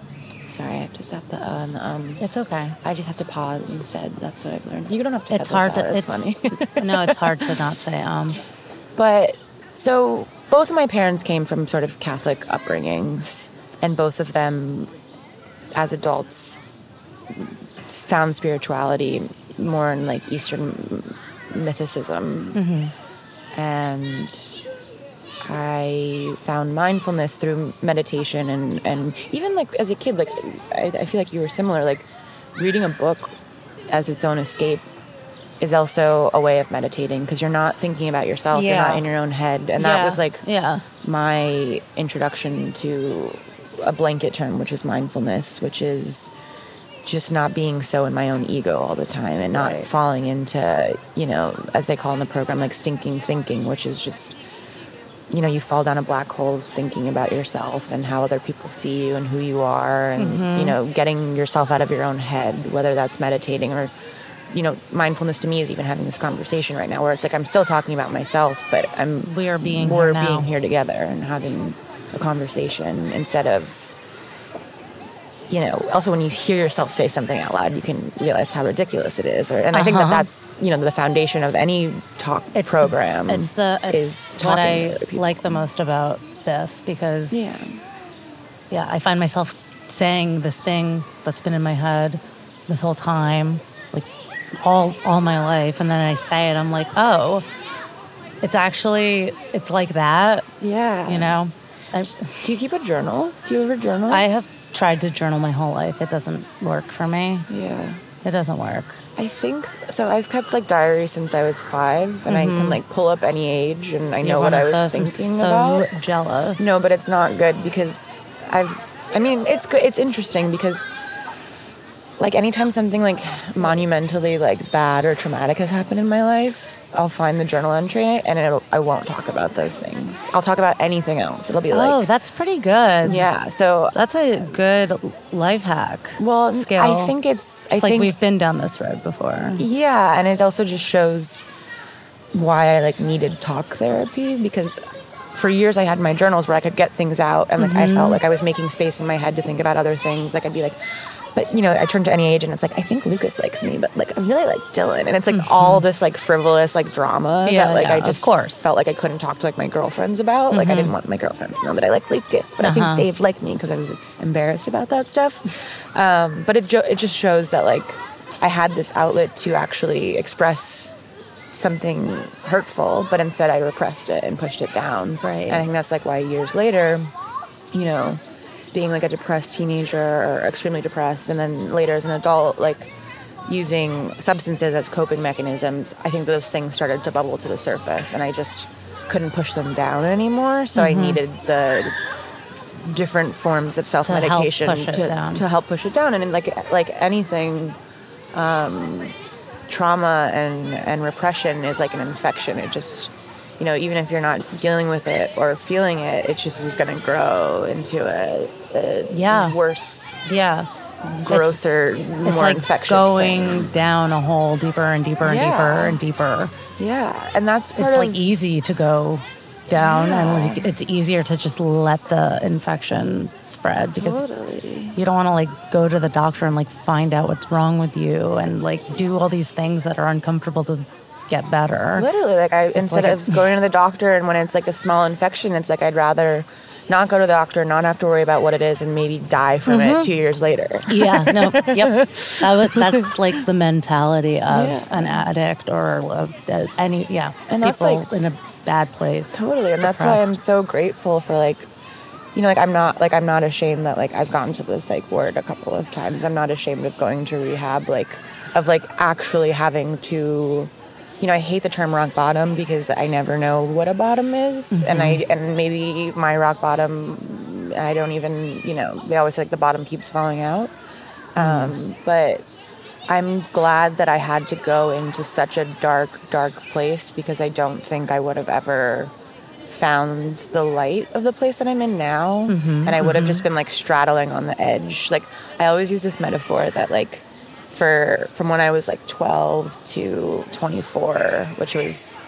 sorry, I have to stop the uh and the ums. It's okay. I just have to pause instead. That's what I've learned. You don't have to. It's hard to. It's, funny. no, it's hard to not say um. But so both of my parents came from sort of Catholic upbringings, and both of them, as adults, found spirituality more in like Eastern mysticism. And I found mindfulness through meditation and, and even like as a kid, like I, I feel like you were similar, like reading a book as its own escape is also a way of meditating because you're not thinking about yourself, you're not in your own head. And that Yeah. was like yeah. my introduction to a blanket term, which is mindfulness, which is just not being so in my own ego all the time and not Right. falling into, you know, as they call in the program, like stinking thinking, which is just, you know, you fall down a black hole of thinking about yourself and how other people see you and who you are and, you mm-hmm. know, getting yourself out of your own head, whether that's meditating or, you know, mindfulness to me is even having this conversation right now where it's like I'm still talking about myself, but I'm We are being we're here being here together and having a conversation instead of you know also when you hear yourself say something out loud you can realize how ridiculous it is or, and i think that Uh-huh. that's you know the foundation of any talk It's program It's the it's is what I to other people. like the most about this because yeah. Yeah, I find myself saying this thing that's been in my head this whole time, like all all my life, and then I say it, I'm like, oh, it's actually it's like that, yeah. you know. I, do you keep a journal? Do you ever journal? I have tried to journal my whole life. It doesn't work for me. yeah It doesn't work. I think so. I've kept like diary since I was five, and I can mm-hmm. like pull up any age, and I know what I was those. I'm thinking so about. jealous. No, but it's not good because I've. I mean, it's good. It's interesting because, like, anytime something like monumentally like bad or traumatic has happened in my life, I'll find the journal entry and it'll, I won't talk about those things. I'll talk about anything else. It'll be oh, like, oh that's pretty good. yeah. So, That's a good life hack. well, skill. I think it's. I like think we've been down this road before. Yeah, and it also just shows why I like needed talk therapy because for years I had my journals where I could get things out and like I felt mm-hmm. like I was making space in my head to think about other things. Like I'd be like, but you know, I turn to any age and it's like I think Lucas likes me, but like I really like Dylan, and it's like all this like frivolous like drama Yeah, that like yeah, I of just course. felt like I couldn't talk to like my girlfriends about. Like I didn't want my girlfriends to know that I like Lucas, but I Uh-huh. think Dave liked me because I was embarrassed about that stuff. Um, but it jo- it just shows that like I had this outlet to actually express something hurtful, but instead I repressed it and pushed it down. Right. And I think that's like why years later, you know, being like a depressed teenager or extremely depressed, and then later as an adult, like using substances as coping mechanisms, I think those things started to bubble to the surface, and I just couldn't push them down anymore. So Mm-hmm. I needed the different forms of self medication push it to, down. to help push it down. And like like anything, um, trauma and and repression is like an infection. It just you know even if you're not dealing with it or feeling it, it just is going to grow into a, a Yeah. worse, Yeah. grosser, It's more like infectious going thing. down a hole deeper and deeper and Yeah. deeper and deeper. Yeah, and that's part It's of like easy to go down, Yeah. and it's easier to just let the infection spread because Totally. you don't want to like go to the doctor and like find out what's wrong with you and like do all these things that are uncomfortable to get better. Literally, like I instead like of going to the doctor and when it's like a small infection, it's like I'd rather not go to the doctor, not have to worry about what it is, and maybe die from Mm-hmm. it two years later. Yeah, no, yep. That was, that's like the mentality of Yeah. an addict or uh, any, yeah, And that's, like- in a bad place. Totally, and that's why I'm so grateful for like, you know, like I'm not like I'm not ashamed that like I've gotten to the psych ward a couple of times. I'm not ashamed of going to rehab, like of like actually having to. You know, I hate the term rock bottom because I never know what a bottom is, and I mm-hmm. and maybe my rock bottom, I don't even. You know, they always say like the bottom keeps falling out, mm-hmm. um, but I'm glad that I had to go into such a dark, dark place because I don't think I would have ever found the light of the place that I'm in now. Mm-hmm. and I would have just been like straddling on the edge. Like I always use this metaphor that like for from when I was like 12 to 24, which was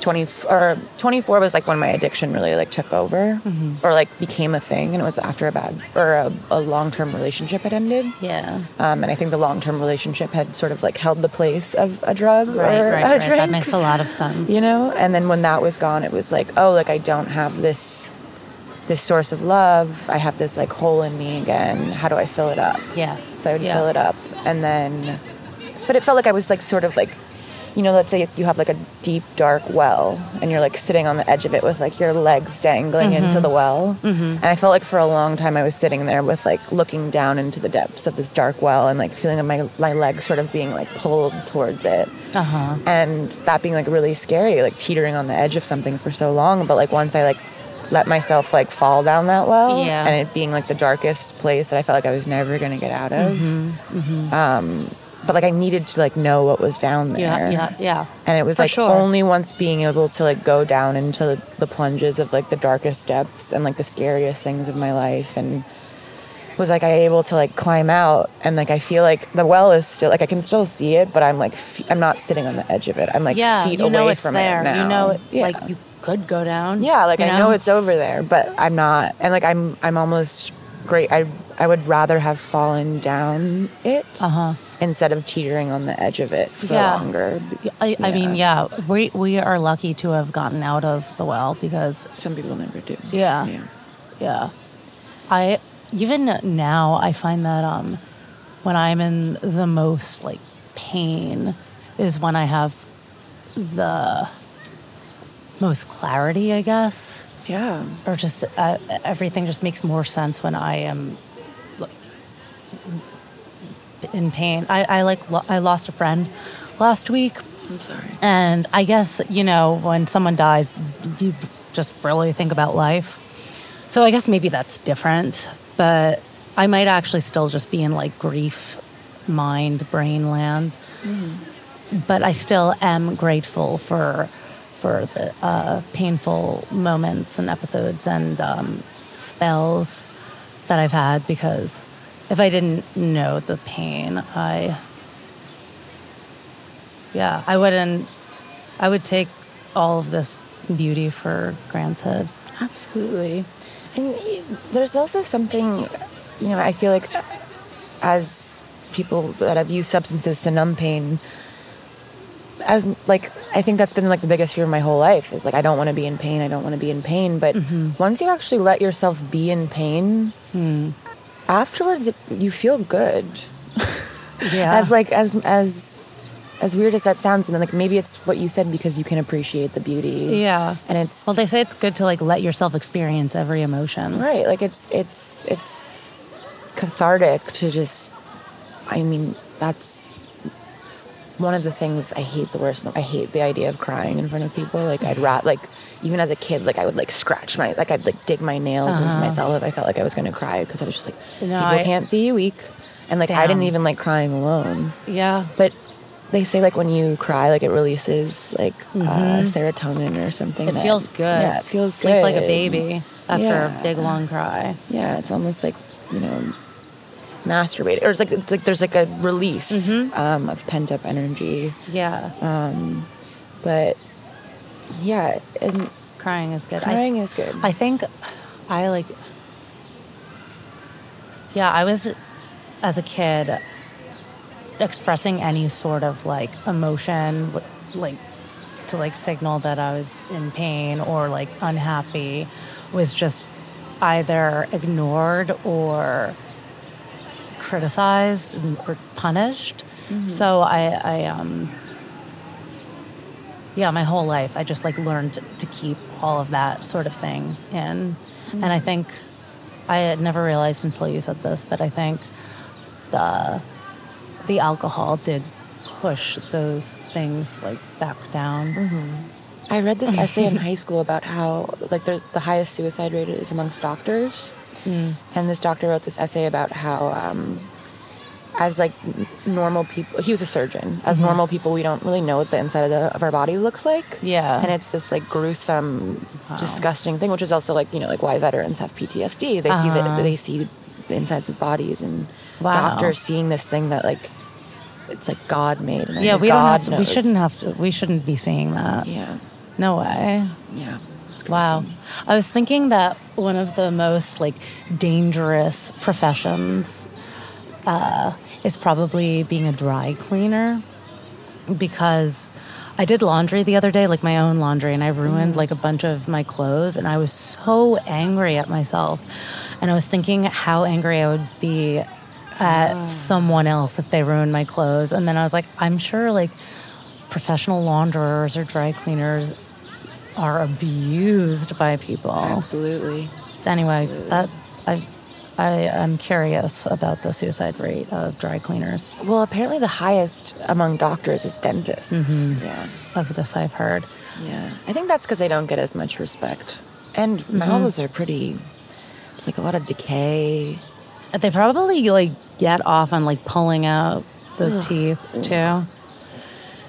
20 or 24 was like when my addiction really like took over or like became a thing and it was after a bad or a, a long-term relationship had ended Yeah, um, and I think the long term relationship had sort of like held the place of a drug right, or right, a right. That makes a lot of sense. you know. And then when that was gone, it was like, oh, like I don't have this this source of love. I have this like hole in me again. How do I fill it up? Yeah. So I would Yeah. fill it up, and then, but it felt like I was like sort of like, you know, let's say you have like a deep dark well, and you're like sitting on the edge of it with like your legs dangling into Mm-hmm. the well, and I felt like for a long time I was sitting there with like looking down into the depths of this dark well, and like feeling my my legs sort of being like pulled towards it, Uh huh. and that being like really scary, like teetering on the edge of something for so long. But like once I like let myself like fall down that well, Yeah. and it being like the darkest place that I felt like I was never gonna get out of. Mm-hmm, Um, but like I needed to like know what was down there. Yeah, yeah, yeah. And it was For like sure. only once being able to like go down into the plunges of like the darkest depths and like the scariest things of my life and was like I able to like climb out and like I feel like the well is still like I can still see it but I'm like f- I'm not sitting on the edge of it. I'm like yeah, feet you know away it's from there. it now. You know, it, Yeah. like you could go down. Yeah, like I know it's over there, but I'm not. And like I'm I'm almost great. I I would rather have fallen down it Uh-huh. instead of teetering on the edge of it for Yeah. longer. I, I mean, yeah, we we are lucky to have gotten out of the well because Some people never do. Yeah. Yeah. Yeah. I even now I find that um when I'm in the most like pain is when I have the most clarity, I guess, Yeah. or just uh, everything just makes more sense when I am like in pain. I, I like lo- I lost a friend last week I'm sorry. and I guess, you know, when someone dies, you just really think about life. So I guess maybe that's different, but I might actually still just be in like grief, mind, brain land. But I still am grateful for for the uh, painful moments and episodes and um, spells that I've had because if I didn't know the pain, I yeah, I wouldn't. I would take all of this beauty for granted. Absolutely. And there's also something, you know, I feel like as people that have used substances to numb pain, as like, I think that's been like the biggest fear of my whole life is like, I don't want to be in pain. I don't want to be in pain. But mm-hmm. once you actually let yourself be in pain, hmm. afterwards, it, you feel good. Yeah, As like, as, as, as weird as that sounds, and then like maybe it's what you said because you can appreciate the beauty. yeah. And it's Well, they say it's good to like let yourself experience every emotion. Right, like it's it's it's cathartic to just I mean, that's one of the things I hate the worst. I hate the idea of crying in front of people. Like I'd rat like even as a kid, like I would like scratch my like I'd like dig my nails into myself if I felt like I was gonna cry because I was just like Uh-huh. No, people I- can't see you weak. And like I didn't even like crying alone. Yeah, But they say like when you cry, like it releases like uh, serotonin or something. Mm-hmm. it that- feels good. Yeah, it feels Sleep good. like a baby after Yeah. a big long cry. Yeah, it's almost like you know, masturbating, or it's like it's like there's like a release Mm-hmm. um, of pent up energy. Yeah, But yeah, and crying is good. Crying is good. I think I like. Yeah, I was as a kid expressing any sort of like emotion, like to like signal that I was in pain or like unhappy, was just either ignored or criticized and, or punished. Mm-hmm. So I, I um, yeah, my whole life I just like learned to keep all of that sort of thing in, and I mm-hmm. think I had never realized until you said this, but I think the the alcohol did push those things like back down. Mm-hmm. I read this essay in high school about how like the the highest suicide rate is amongst doctors, Mm. and this doctor wrote this essay about how. Um, as like normal people, he was a surgeon. As mm-hmm. normal people, we don't really know what the inside of, the, of our body looks like. Yeah. and it's this like gruesome, disgusting thing, which is also like you know like why veterans have PTSD. They see that uh-huh. they see the insides of bodies, and Wow. doctors seeing this thing that like it's like God made. And Yeah, we don't have to. We shouldn't have to. We shouldn't be seeing that. Yeah, No way. yeah. Wow. I was thinking that one of the most like dangerous professions uh, is probably being a dry cleaner because I did laundry the other day, like my own laundry, and I ruined like a bunch of my clothes, and I was so angry at myself. And I was thinking how angry I would be at someone else if they ruined my clothes. And then I was like, I'm sure like professional launderers or dry cleaners are abused by people. Absolutely. Anyway, that I I am curious about the suicide rate of dry cleaners. Well, apparently the highest among doctors is dentists. Mm-hmm. Yeah. Of this, I've heard. Yeah. I think that's because they don't get as much respect. And Mm-hmm. mouths are pretty, it's like a lot of decay. They probably like get off on like pulling out the teeth too.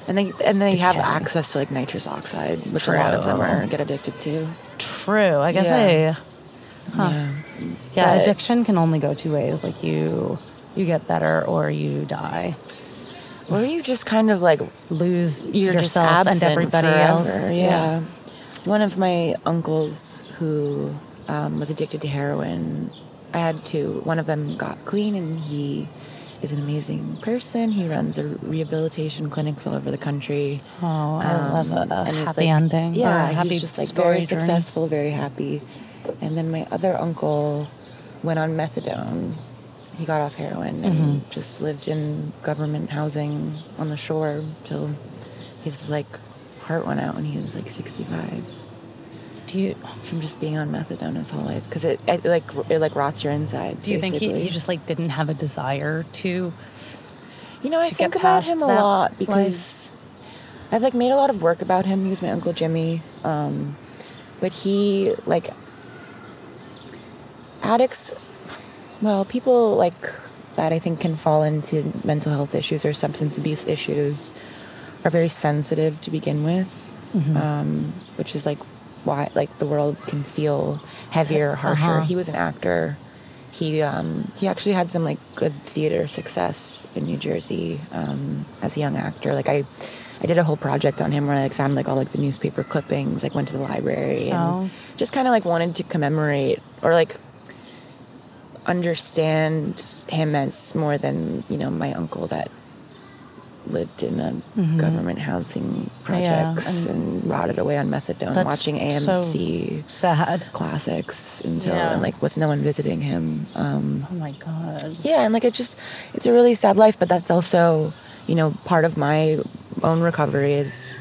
And they and they have access to like nitrous oxide, which a lot of them True. are get addicted to. True. I guess Yeah. I. Huh. Yeah. Yeah, addiction can only go two ways. Like you, you get better or you die. Or you just kind of like Lose yourself and everybody forever. else. Yeah. One of my uncles who um, was addicted to heroin, I had to. One of them got clean, and he is an amazing person. He runs a rehabilitation clinics all over the country. Oh, I love a, a Um, and happy like- ending. Yeah, happy he's just like very journey. successful, very happy. And then my other uncle went on methadone. He got off heroin and Mm-hmm. just lived in government housing on the shore till his like heart went out when he was like 65 Do you from just being on methadone his whole life because it, it like it like rots your insides. do you think he, he just like didn't have a desire to? You know, I think about him a lot because I've like made a lot of work about him. He was my uncle Jimmy, um, but he like addicts. Well, people like that I think can fall into mental health issues or substance abuse issues are very sensitive to begin with, um, which is like why like the world can feel heavier, harsher. Uh-huh. He was an actor. He um, he actually had some like good theater success in New Jersey um, as a young actor. Like I, I did a whole project on him where I like found like all like the newspaper clippings. Like went to the library and Oh. just kind of like wanted to commemorate or like understand him as more than you know my uncle that lived in a government housing projects and, rotted away on methadone watching so AMC Sad. classics until Yeah. and like with no one visiting him um Oh my god. yeah and like it just it's a really sad life but that's also you know part of my own recovery is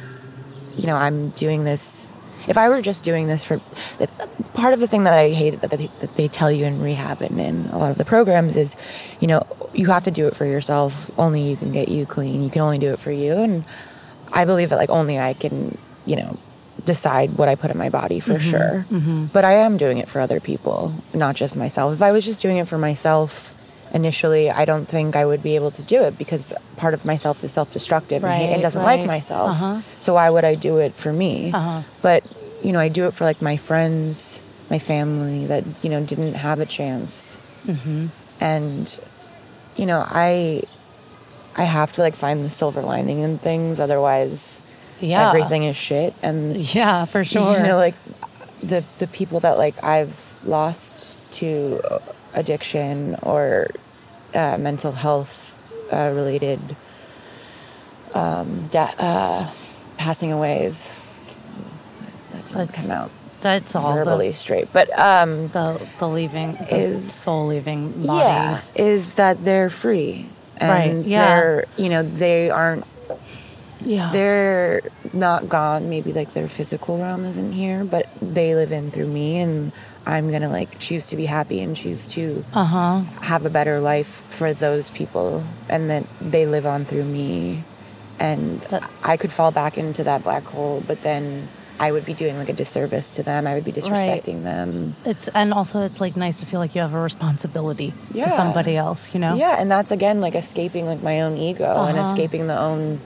you know i'm doing this if i were just doing this for part of the thing that i hate that they, that they tell you in rehab and in a lot of the programs is you know you have to do it for yourself. Only you can get you clean. You can only do it for you. And i believe that like only i can you know decide what i put in my body for sure. But i am doing it for other people not just myself. If i was just doing it for myself initially i don't think i would be able to do it because part of myself is self-destructive and, and doesn't like myself. Uh-huh. so why would i do it for me? Uh-huh. but you know i do it for like my friends my family that you know didn't have a chance. Mm-hmm. and you know i i have to like find the silver lining in things otherwise Yeah. everything is shit and Yeah, for sure. you know like the the people that like I've lost to addiction or uh, mental health uh, related um, de- uh, passing aways. That didn't That's- come out That's all verbally the, straight, but um, the, the leaving, the Is- soul leaving body. yeah, is that they're free and Right, yeah. they're you know they aren't Yeah. they're not gone. Maybe like their physical realm isn't here, but they live in through me, and I'm gonna like choose to be happy and choose to Uh huh. have a better life for those people, and that they live on through me, and I could fall back into that black hole, but then I would be doing like a disservice to them. I would be disrespecting them. It's and also it's like nice to feel like you have a responsibility to somebody else. You know. Yeah, and that's again like escaping like my own ego and Uh-huh. escaping the own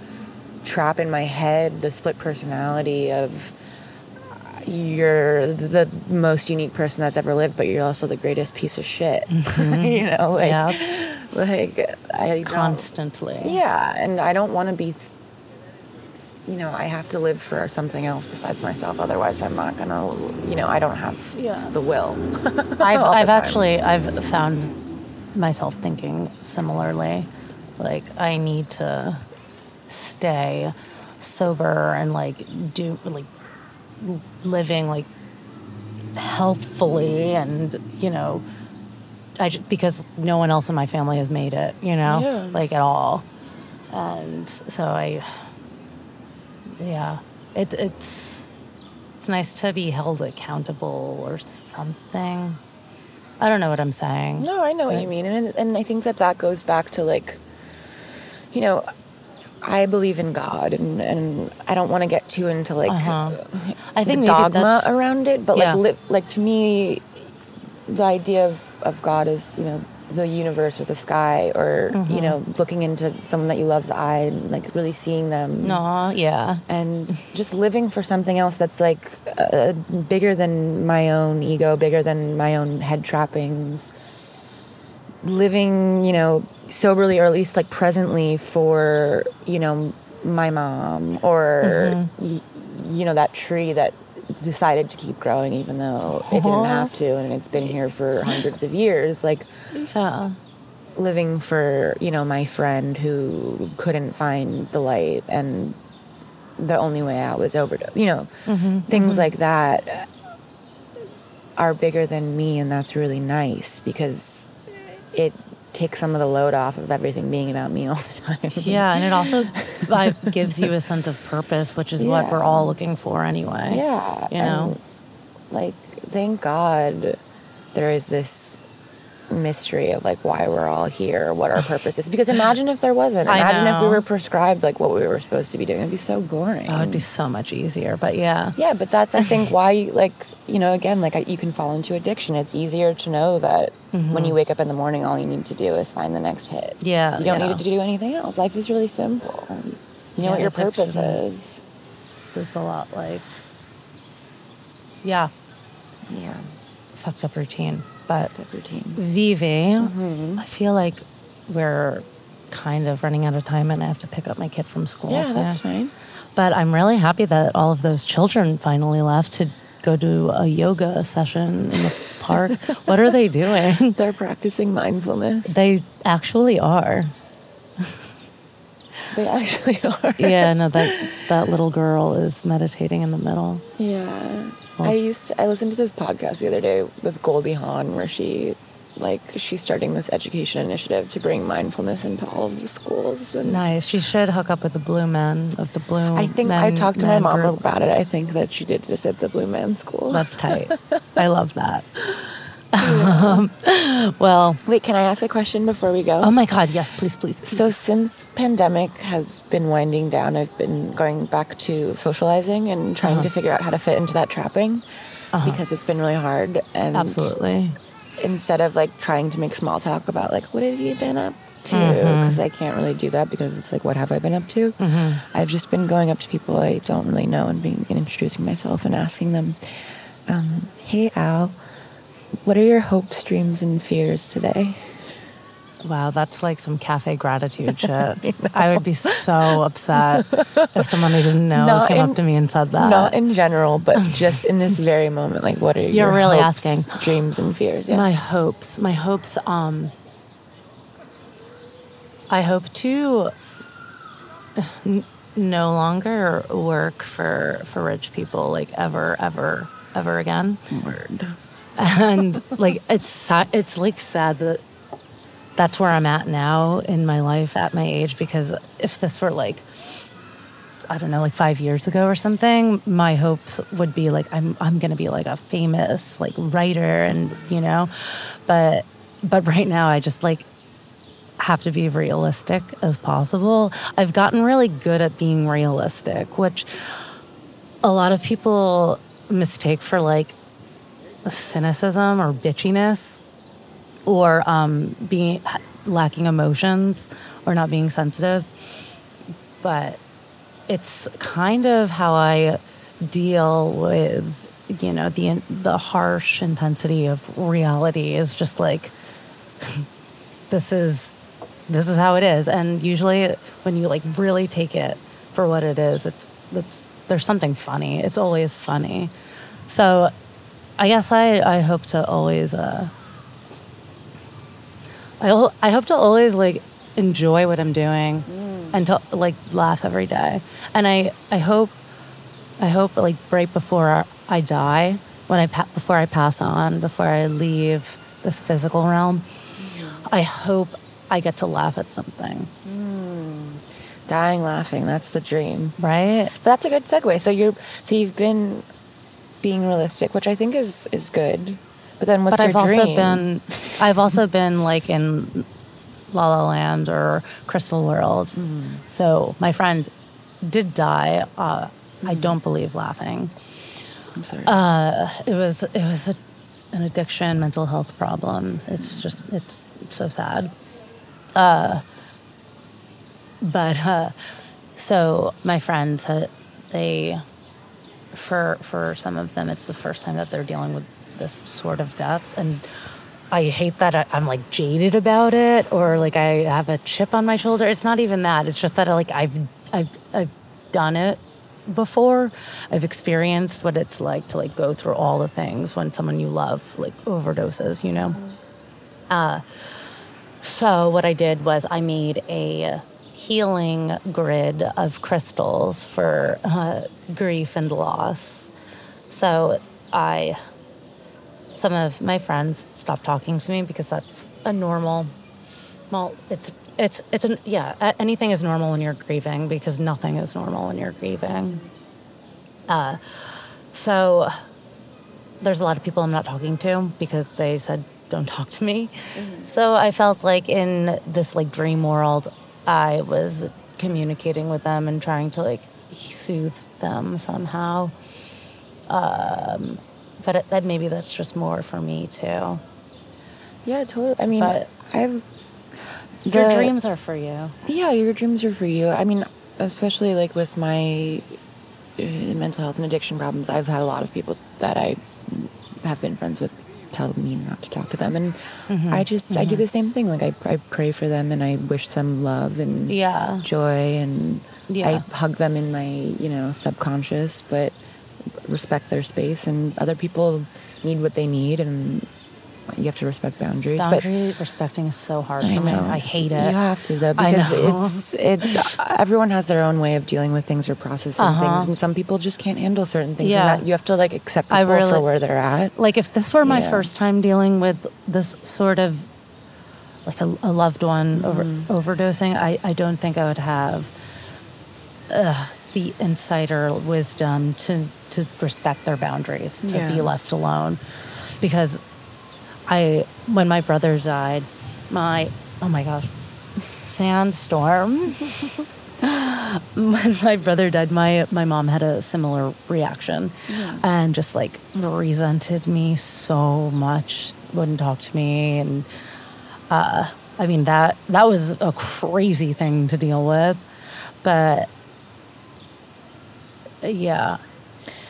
trap in my head, the split personality of you're the most unique person that's ever lived, but you're also the greatest piece of shit. you know, like Yeah. like I Constantly. Yeah, and I don't want to be. You know, I have to live for something else besides myself. Otherwise, I'm not gonna. You know, I don't have Yeah. the will. I've the I've time. actually I've found myself thinking similarly. Like I need to stay sober and like do like living like healthfully and you know I just, because no one else in my family has made it, you know, Yeah. like at all. And so I yeah, it it's it's nice to be held accountable or something. I don't know what I'm saying. No, I know what you mean, and and I think that that goes back to like, you know, I believe in God, and and I don't want to get too into like Uh-huh. I think maybe dogma around it, but Yeah. like li- like to me, the idea of of God is you know the universe or the sky or Mm-hmm. you know looking into someone that you love's eye and like really seeing them no, yeah, and just living for something else that's like uh, bigger than my own ego, bigger than my own head trappings. Living, you know, soberly or at least like presently for, you know, my mom or, y- you know, that tree that decided to keep growing even though it didn't have to and it's been here for hundreds of years. Like, yeah, living for you know my friend who couldn't find the light and the only way out was overdose you know mm-hmm, things mm-hmm. like that uh, are bigger than me and that's really nice because it takes some of the load off of everything being about me all the time yeah, and it also gives you a sense of purpose, which is what we're all looking for anyway. yeah you know. and, like thank god there is this mystery of like why we're all here what our purpose is. Because imagine if there wasn't. Imagine if we were prescribed like what we were supposed to be doing. It'd be so boring. It would be so much easier. But yeah, yeah but that's i think why like you know again like I- you can fall into addiction. It's easier to know that when you wake up in the morning all you need to do is find the next hit. Mm-hmm. Yeah, you don't yeah. need to do anything else. Life is really simple. You know Yeah, what your purpose is. there's a lot like yeah, yeah. Fucked up routine. But Vivi, Mm-hmm. I feel like we're kind of running out of time, and I have to pick up my kid from school. yeah soon. that's fine But I'm really happy that all of those children finally left to go to a yoga session in the park. what are they doing? they're practicing mindfulness They actually are. They actually are. Yeah, no, that that little girl is meditating in the middle. Yeah. Well- I oh. used to, I listened to this podcast the other day with Goldie Hawn where she like she's starting this education initiative to bring mindfulness into all of the schools and Nice. She should hook up with the Blue Men of the Blue. I think I talked to my mom group. about it. I think that she did this at the Blue Man School. That's tight. I love that. Um, well, Wait, can I ask a question before we go? oh my God, yes, please, please. please. So since pandemic has been winding down, I've been going back to socializing and trying Uh-huh. to figure out how to fit into that trapping because it's been really hard. And Absolutely. instead of like trying to make small talk about like what have you been up to Mm-hmm. because I can't really do that because it's like what have I been up to. Mm-hmm. I've just been going up to people I don't really know and being and introducing myself and asking them, um, "Hey Al, what are your hopes, dreams, and fears today?" Wow, that's like some cafe gratitude shit. I would be so upset if someone I didn't know Not came in- up to me and said that. Not in general, but just in this very moment. Like, what are You're your really hopes, asking. dreams and fears? Yeah. My hopes, my hopes. Um, I hope to n- no longer work for for rich people, like ever, ever, ever again. Word. And like it's it's like sad that that's where I'm at now in my life at my age because if this were like I don't know like 5 years ago or something my hopes would be like I'm I'm going to be like a famous like writer and you know but but right now I just like have to be realistic as possible. I've gotten really good at being realistic, which a lot of people mistake for like cynicism or bitchiness or um, being lacking emotions or not being sensitive. But it's kind of how I deal with you know the the harsh intensity of reality is just like this is this is how it is. And usually when you like really take it for what it is it's it's there's something funny. It's always funny. So i guess i i hope to always uh i i hope to always like enjoy what i'm doing and to like laugh every day and i i hope i hope like right before i die when i pa- before i pass on before i leave this physical realm i hope i get to laugh at something Dying laughing. That's the dream. right But that's a good segue. So you're so you've been being realistic, which I think is is good. But then what's but your I've dream? also been I've also been like in La La Land or Crystal World. So my friend did die. Uh, I don't believe laughing. I'm sorry. Uh, it was it was a, an addiction, mental health problem. It's just it's so sad. Uh, but uh, so my friends they for for some of them it's the first time that they're dealing with this sort of death and I hate that I, I'm like jaded about it or like I have a chip on my shoulder. It's not even that. It's just that like I've I've I've done it before. I've experienced what it's like to like go through all the things when someone you love like overdoses, you know. Uh, so what I did was I made a healing grid of crystals for uh, grief and loss. So I some of my friends stopped talking to me because that's a normal well it's it's it's an yeah anything is normal when you're grieving because nothing is normal when you're grieving. Uh, so there's a lot of people i'm not talking to because they said don't talk to me. So i felt like in this like dream world i was communicating with them and trying to like soothe them somehow um, but it, that maybe that's just more for me too yeah, totally. I mean, but- I've your dreams are for you Yeah, your dreams are for you. I mean, especially like with my uh, mental health and addiction problems, I've had a lot of people that I have been friends with tell me not to talk to them, and Mm-hmm. I just I do the same thing. Like I I pray for them and I wish them love and Yeah. joy, and Yeah. I hug them in my you know subconscious, but respect their space. And other people need what they need, and you have to respect boundaries. but respecting is so hard I me know. i hate it You have to though because it's it's everyone has their own way of dealing with things or processing Uh-huh. things, and some people just can't handle certain things. Yeah. And that you have to like accept people for where they're at. like if this were my Yeah. first time dealing with this sort of like a, a loved one Mm-hmm. overdosing I, I don't think i would have uh, the insider wisdom to to respect their boundaries to be left alone because i when my brother died my oh my gosh sandstorm when my brother died, my my mom had a similar reaction, and just like resented me so much. Wouldn't talk to me, and uh, I mean that that was a crazy thing to deal with, but yeah,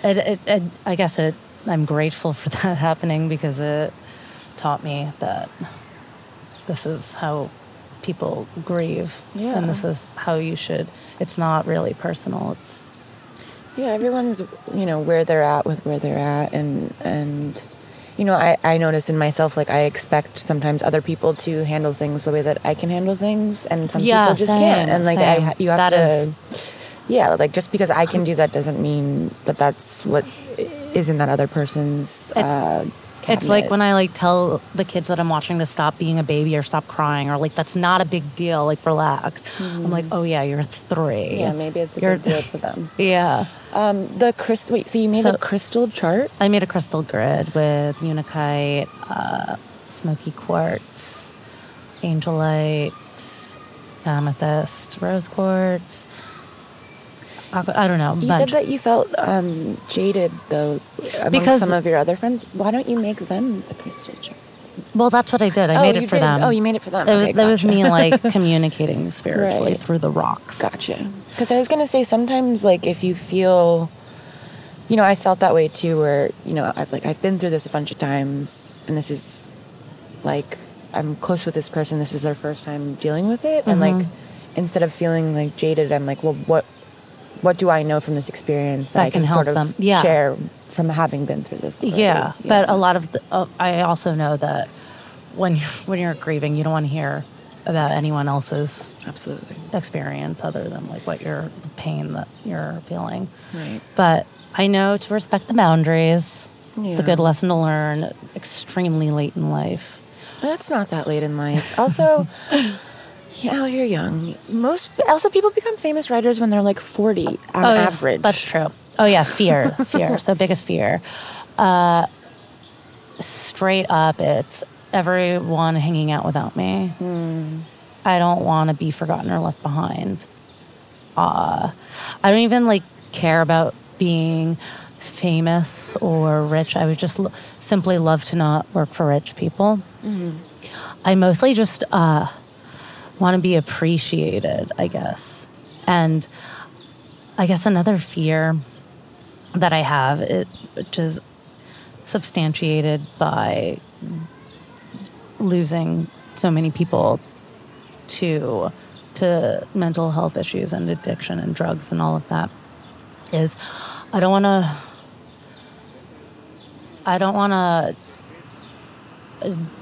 it, it, it, I guess it. I'm grateful for that happening because it taught me that this is how people grieve, Yeah. and this is how you should. It's not really personal. It's Yeah, everyone's you know where they're at with where they're at, and and you know I I notice in myself like I expect sometimes other people to handle things the way that I can handle things, and some Yeah, people just same, can't, and like I same. you have That to. is- yeah, like just because I can do that doesn't mean that that's what is in that other person's. Uh, It's like when I like tell the kids that I'm watching to stop being a baby or stop crying or like that's not a big deal. Like relax. I'm like, oh yeah, you're three. Yeah, maybe it's a You're- big deal to them. Yeah, Um, the crystal. Wait, so you made So- a crystal chart? I made a crystal grid with unakite, uh, smoky quartz, angelites, amethyst, rose quartz. I don't know. You bunch. said that you felt um, jaded though among Because- some of your other friends. Why don't you make them the chart? Well, that's what I did. I Oh, made it for did- them. oh, you made it for them. It Okay, was, that was me like communicating spiritually Right. through the rocks. Gotcha. Because I was gonna say sometimes like if you feel, you know, I felt that way too. Where you know I've like I've been through this a bunch of times, and this is like I'm close with this person. This is their first time dealing with it, and like Mm-hmm. instead of feeling like jaded, I'm like, well, what what do I know from this experience That I can can, help sort of them. Yeah. share from having been through this? already? Yeah, but a lot of the, uh, I also know that when you're, when you're grieving, you don't want to hear about anyone else's absolutely experience other than like what you're the pain that you're feeling. right. But I know to respect the boundaries. It's a good lesson to learn. Extremely late in life. That's not that late in life. Also, yeah, you're young. Most also people become famous writers when they're like 40 on Oh, yeah, average. That's true. Oh yeah, fear, fear. So biggest fear. Uh, straight up, it's everyone hanging out without me. I don't want to be forgotten or left behind. Uh, I don't even like care about being famous or rich. I would just l- simply love to not work for rich people. I mostly just uh, want to be appreciated, I guess. And I guess another fear that I have, it, which is substantiated by losing so many people to to mental health issues and addiction and drugs and all of that, is I don't want to. I don't want to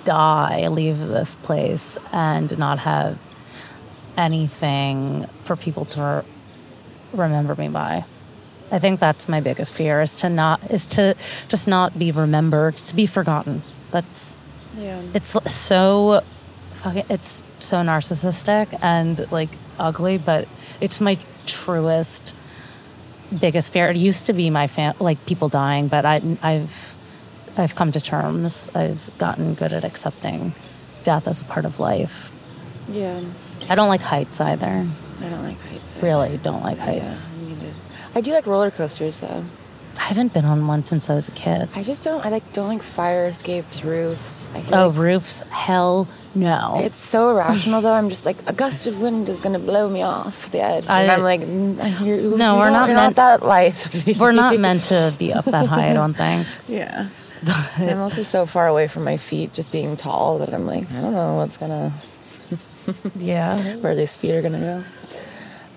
die, leave this place, and not have anything for people to remember me by. I think that's my biggest fear is to not is to just not be remembered, to be forgotten. That's yeah. it's so fucking it's so narcissistic and like ugly, but it's my truest biggest fear. It used to be my fam- like people dying, but I I've I've come to terms. I've gotten good at accepting death as a part of life. Yeah. I don't like heights either. I don't like heights. either. Really don't like heights. neither. I do like roller coasters though. I haven't been on one since I was a kid. I just don't. I like don't like fire escapes, roofs. Oh, like roofs? Hell no. it's so irrational though. I'm just like a gust of wind is gonna blow me off the edge, I- and I'm like, you're, No, we're not you're meant- not that light. We're not meant to be up that high, I don't think. Yeah. I'm also so far away from my feet, just being tall, that I'm like, I don't know what's gonna, Yeah. where these feet are gonna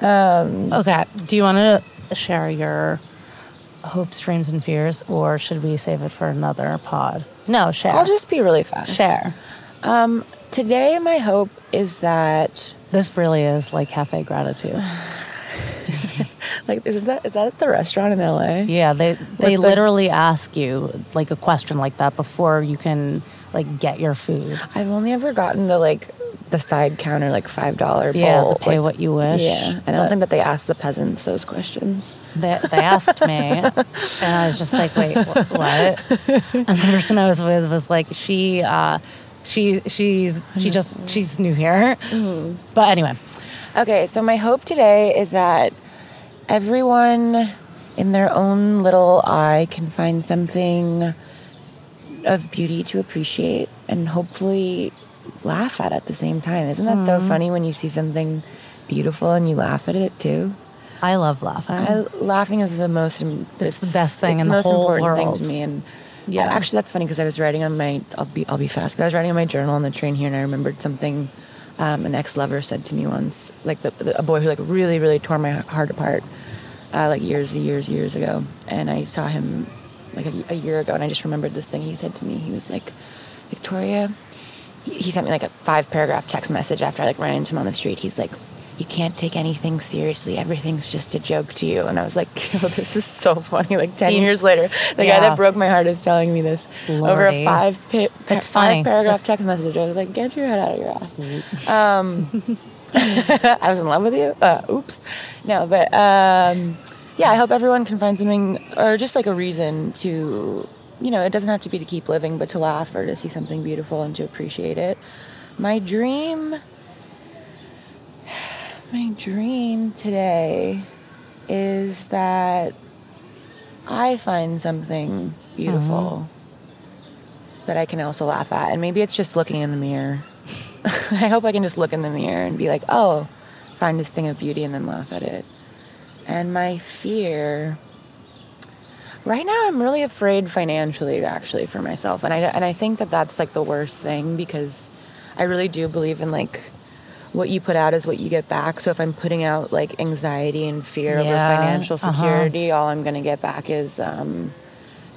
go. Um, okay. Do you want to share your hopes, dreams, and fears, or should we save it for another pod? No, share. I'll just be really fast. share. Um, today, my hope is that, This really is like cafe gratitude. like, isn't that is that at the restaurant in LA? Yeah, they they the- literally ask you like a question like that before you can like get your food. I've only ever gotten the like the side counter like five dollar Yeah, bowl. the pay like- what you wish. Yeah, I don't think that they ask the peasants those questions. They, they asked me, and I was just like, "Wait, wh- what?" And the person I was with was like, "She, uh, she, she's, she just, she's new here." But anyway, Okay, so my hope today is that everyone in their own little eye can find something of beauty to appreciate and hopefully laugh at at the same time. Isn't that so hmm. funny when you see something beautiful and you laugh at it too? I love laughing. I, laughing is the most. It's the best thing it's in the the most whole important world. thing to me, and Yeah. Actually, that's funny because I was writing on my. I'll be. I'll be fast. But I was writing on my journal on the train here, and I remembered something. Um, an ex-lover said to me once, like the, the, a boy who like really, really tore my heart apart, uh, like years, years, years ago. And I saw him like a, a year ago, and I just remembered this thing he said to me. He was like, "Victoria," he, he sent me like a five-paragraph text message after I like ran into him on the street. He's like, you can't take anything seriously. Everything's just a joke to you. And I was like, oh, this is so funny. Like 10 He- years later, the Yeah. guy that broke my heart is telling me this over a five, pa- pa- five paragraph text message. I was like, get your head out of your ass. Um, I was in love with you. Uh, oops. No, but um, yeah, I hope everyone can find something or just like a reason to, you know, it doesn't have to be to keep living, but to laugh or to see something beautiful and to appreciate it. My dream my dream today is that I find something beautiful mm-hmm. that I can also laugh at. And maybe it's just looking in the mirror. I hope I can just look in the mirror and be like, oh, find this thing of beauty and then laugh at it. And my fear. Right now, I'm really afraid financially, actually, for myself, and I and I think that that's like the worst thing because I really do believe in like what you put out is what you get back. So if I'm putting out like anxiety and fear over Yeah, financial uh-huh. security, all I'm gonna get back is um,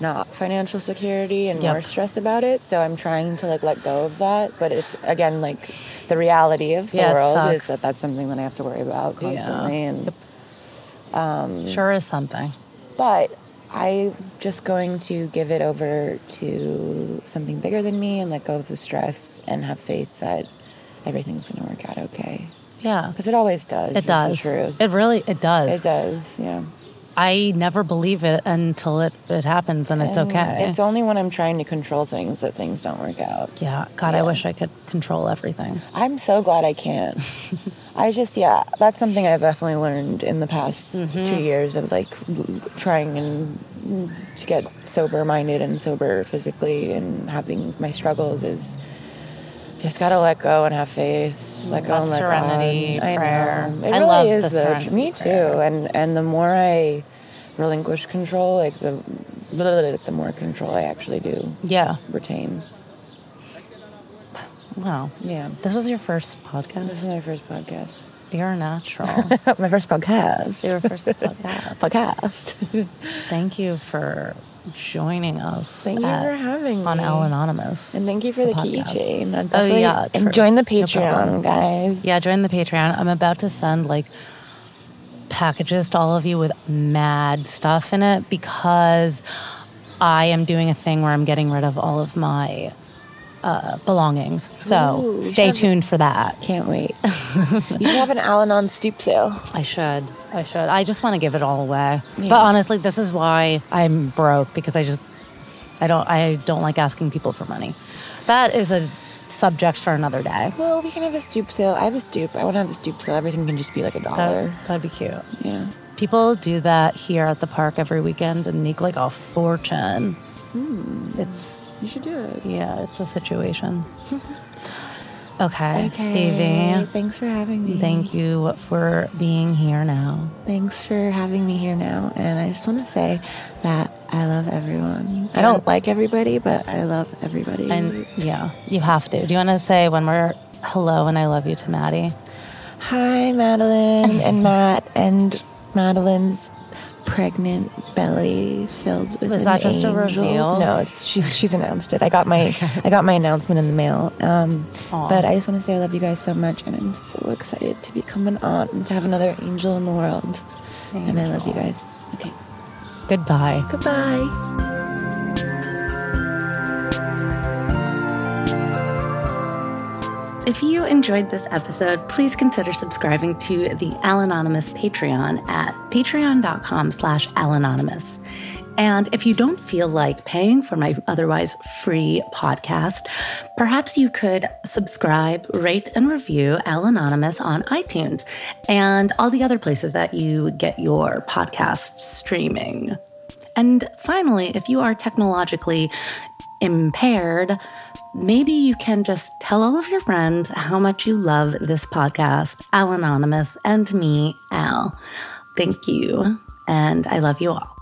not financial security and Yep. more stress about it. So I'm trying to like let go of that, but it's again like the reality of the Yeah, world is that that's something that I have to worry about Yeah. constantly. And Sure is something. but I'm just going to give it over to something bigger than me and let go of the stress and have faith that everything's going to work out okay. Yeah. Because it always does. It does. The truth. It really it does. It does. Yeah. I never believe it until it, it happens and it's And okay. It's only when I'm trying to control things that things don't work out. yeah. God, I wish I could control everything. I'm so glad I can't. I just, yeah, that's something I've definitely learned in the past Mm-hmm. two years of like trying and to get sober minded and sober physically and having my struggles is just gotta let go and have faith. Let go and let serenity God. I prayer. know. It I really love is the though. Me too. prayer. And and the more I relinquish control, like the literally the more control I actually do Yeah. retain. Wow. Yeah. This was your first podcast. This is my first podcast. You're a natural. my first podcast. your first podcast. podcast. Thank you for joining us. Thank you at- for having on me. Al Anonymous. And thank you for the, podcast. keychain. Oh, yeah, And join the No. Patreon, guys. Yeah, join the Patreon. I'm about to send like packages to all of you with mad stuff in it because I am doing a thing where I'm getting rid of all of my uh, belongings. So Ooh, stay tuned for that. Can't wait. you should have an Al-Anon stoop sale. I should. I should. I just want to give it all away. Yeah. But honestly, this is why I'm broke because I just I don't I don't like asking people for money. That is a subject for another day. Well, we can have a stoop sale. I have a stoop. I want to have a stoop sale. Everything can just be like a dollar. That, that'd be cute. yeah. People do that here at the park every weekend and make like a fortune. Hmm. It's You should do it. yeah, it's a situation. Okay, Okay. Evie, Thanks for having me. thank you for being here now. Thanks for having me here now. And I just want to say that I love everyone. I don't like everybody, but I love everybody. And yeah, you have to. Do you want to say when we're hello and I love you to Maddie? Hi, Madeline and Matt, and Madeline's pregnant belly filled with Was that just a angel. reveal? No, it's she's she's announced it. I got my I got my announcement in the mail. Um, but I just want to say I love you guys so much, and I'm so excited to become an aunt and to have another angel in the world. And I love you guys. Okay, Goodbye. goodbye. If you enjoyed this episode, please consider subscribing to the Al Anonymous Patreon at patreon.com slash alanonymous. And if you don't feel like paying for my otherwise free podcast, perhaps you could subscribe, rate, and review Al Anonymous on iTunes and all the other places that you get your podcast streaming. And finally, if you are technologically impaired, maybe you can just tell all of your friends how much you love this podcast, Al Anonymous, and me, Al. Thank you. And I love you all.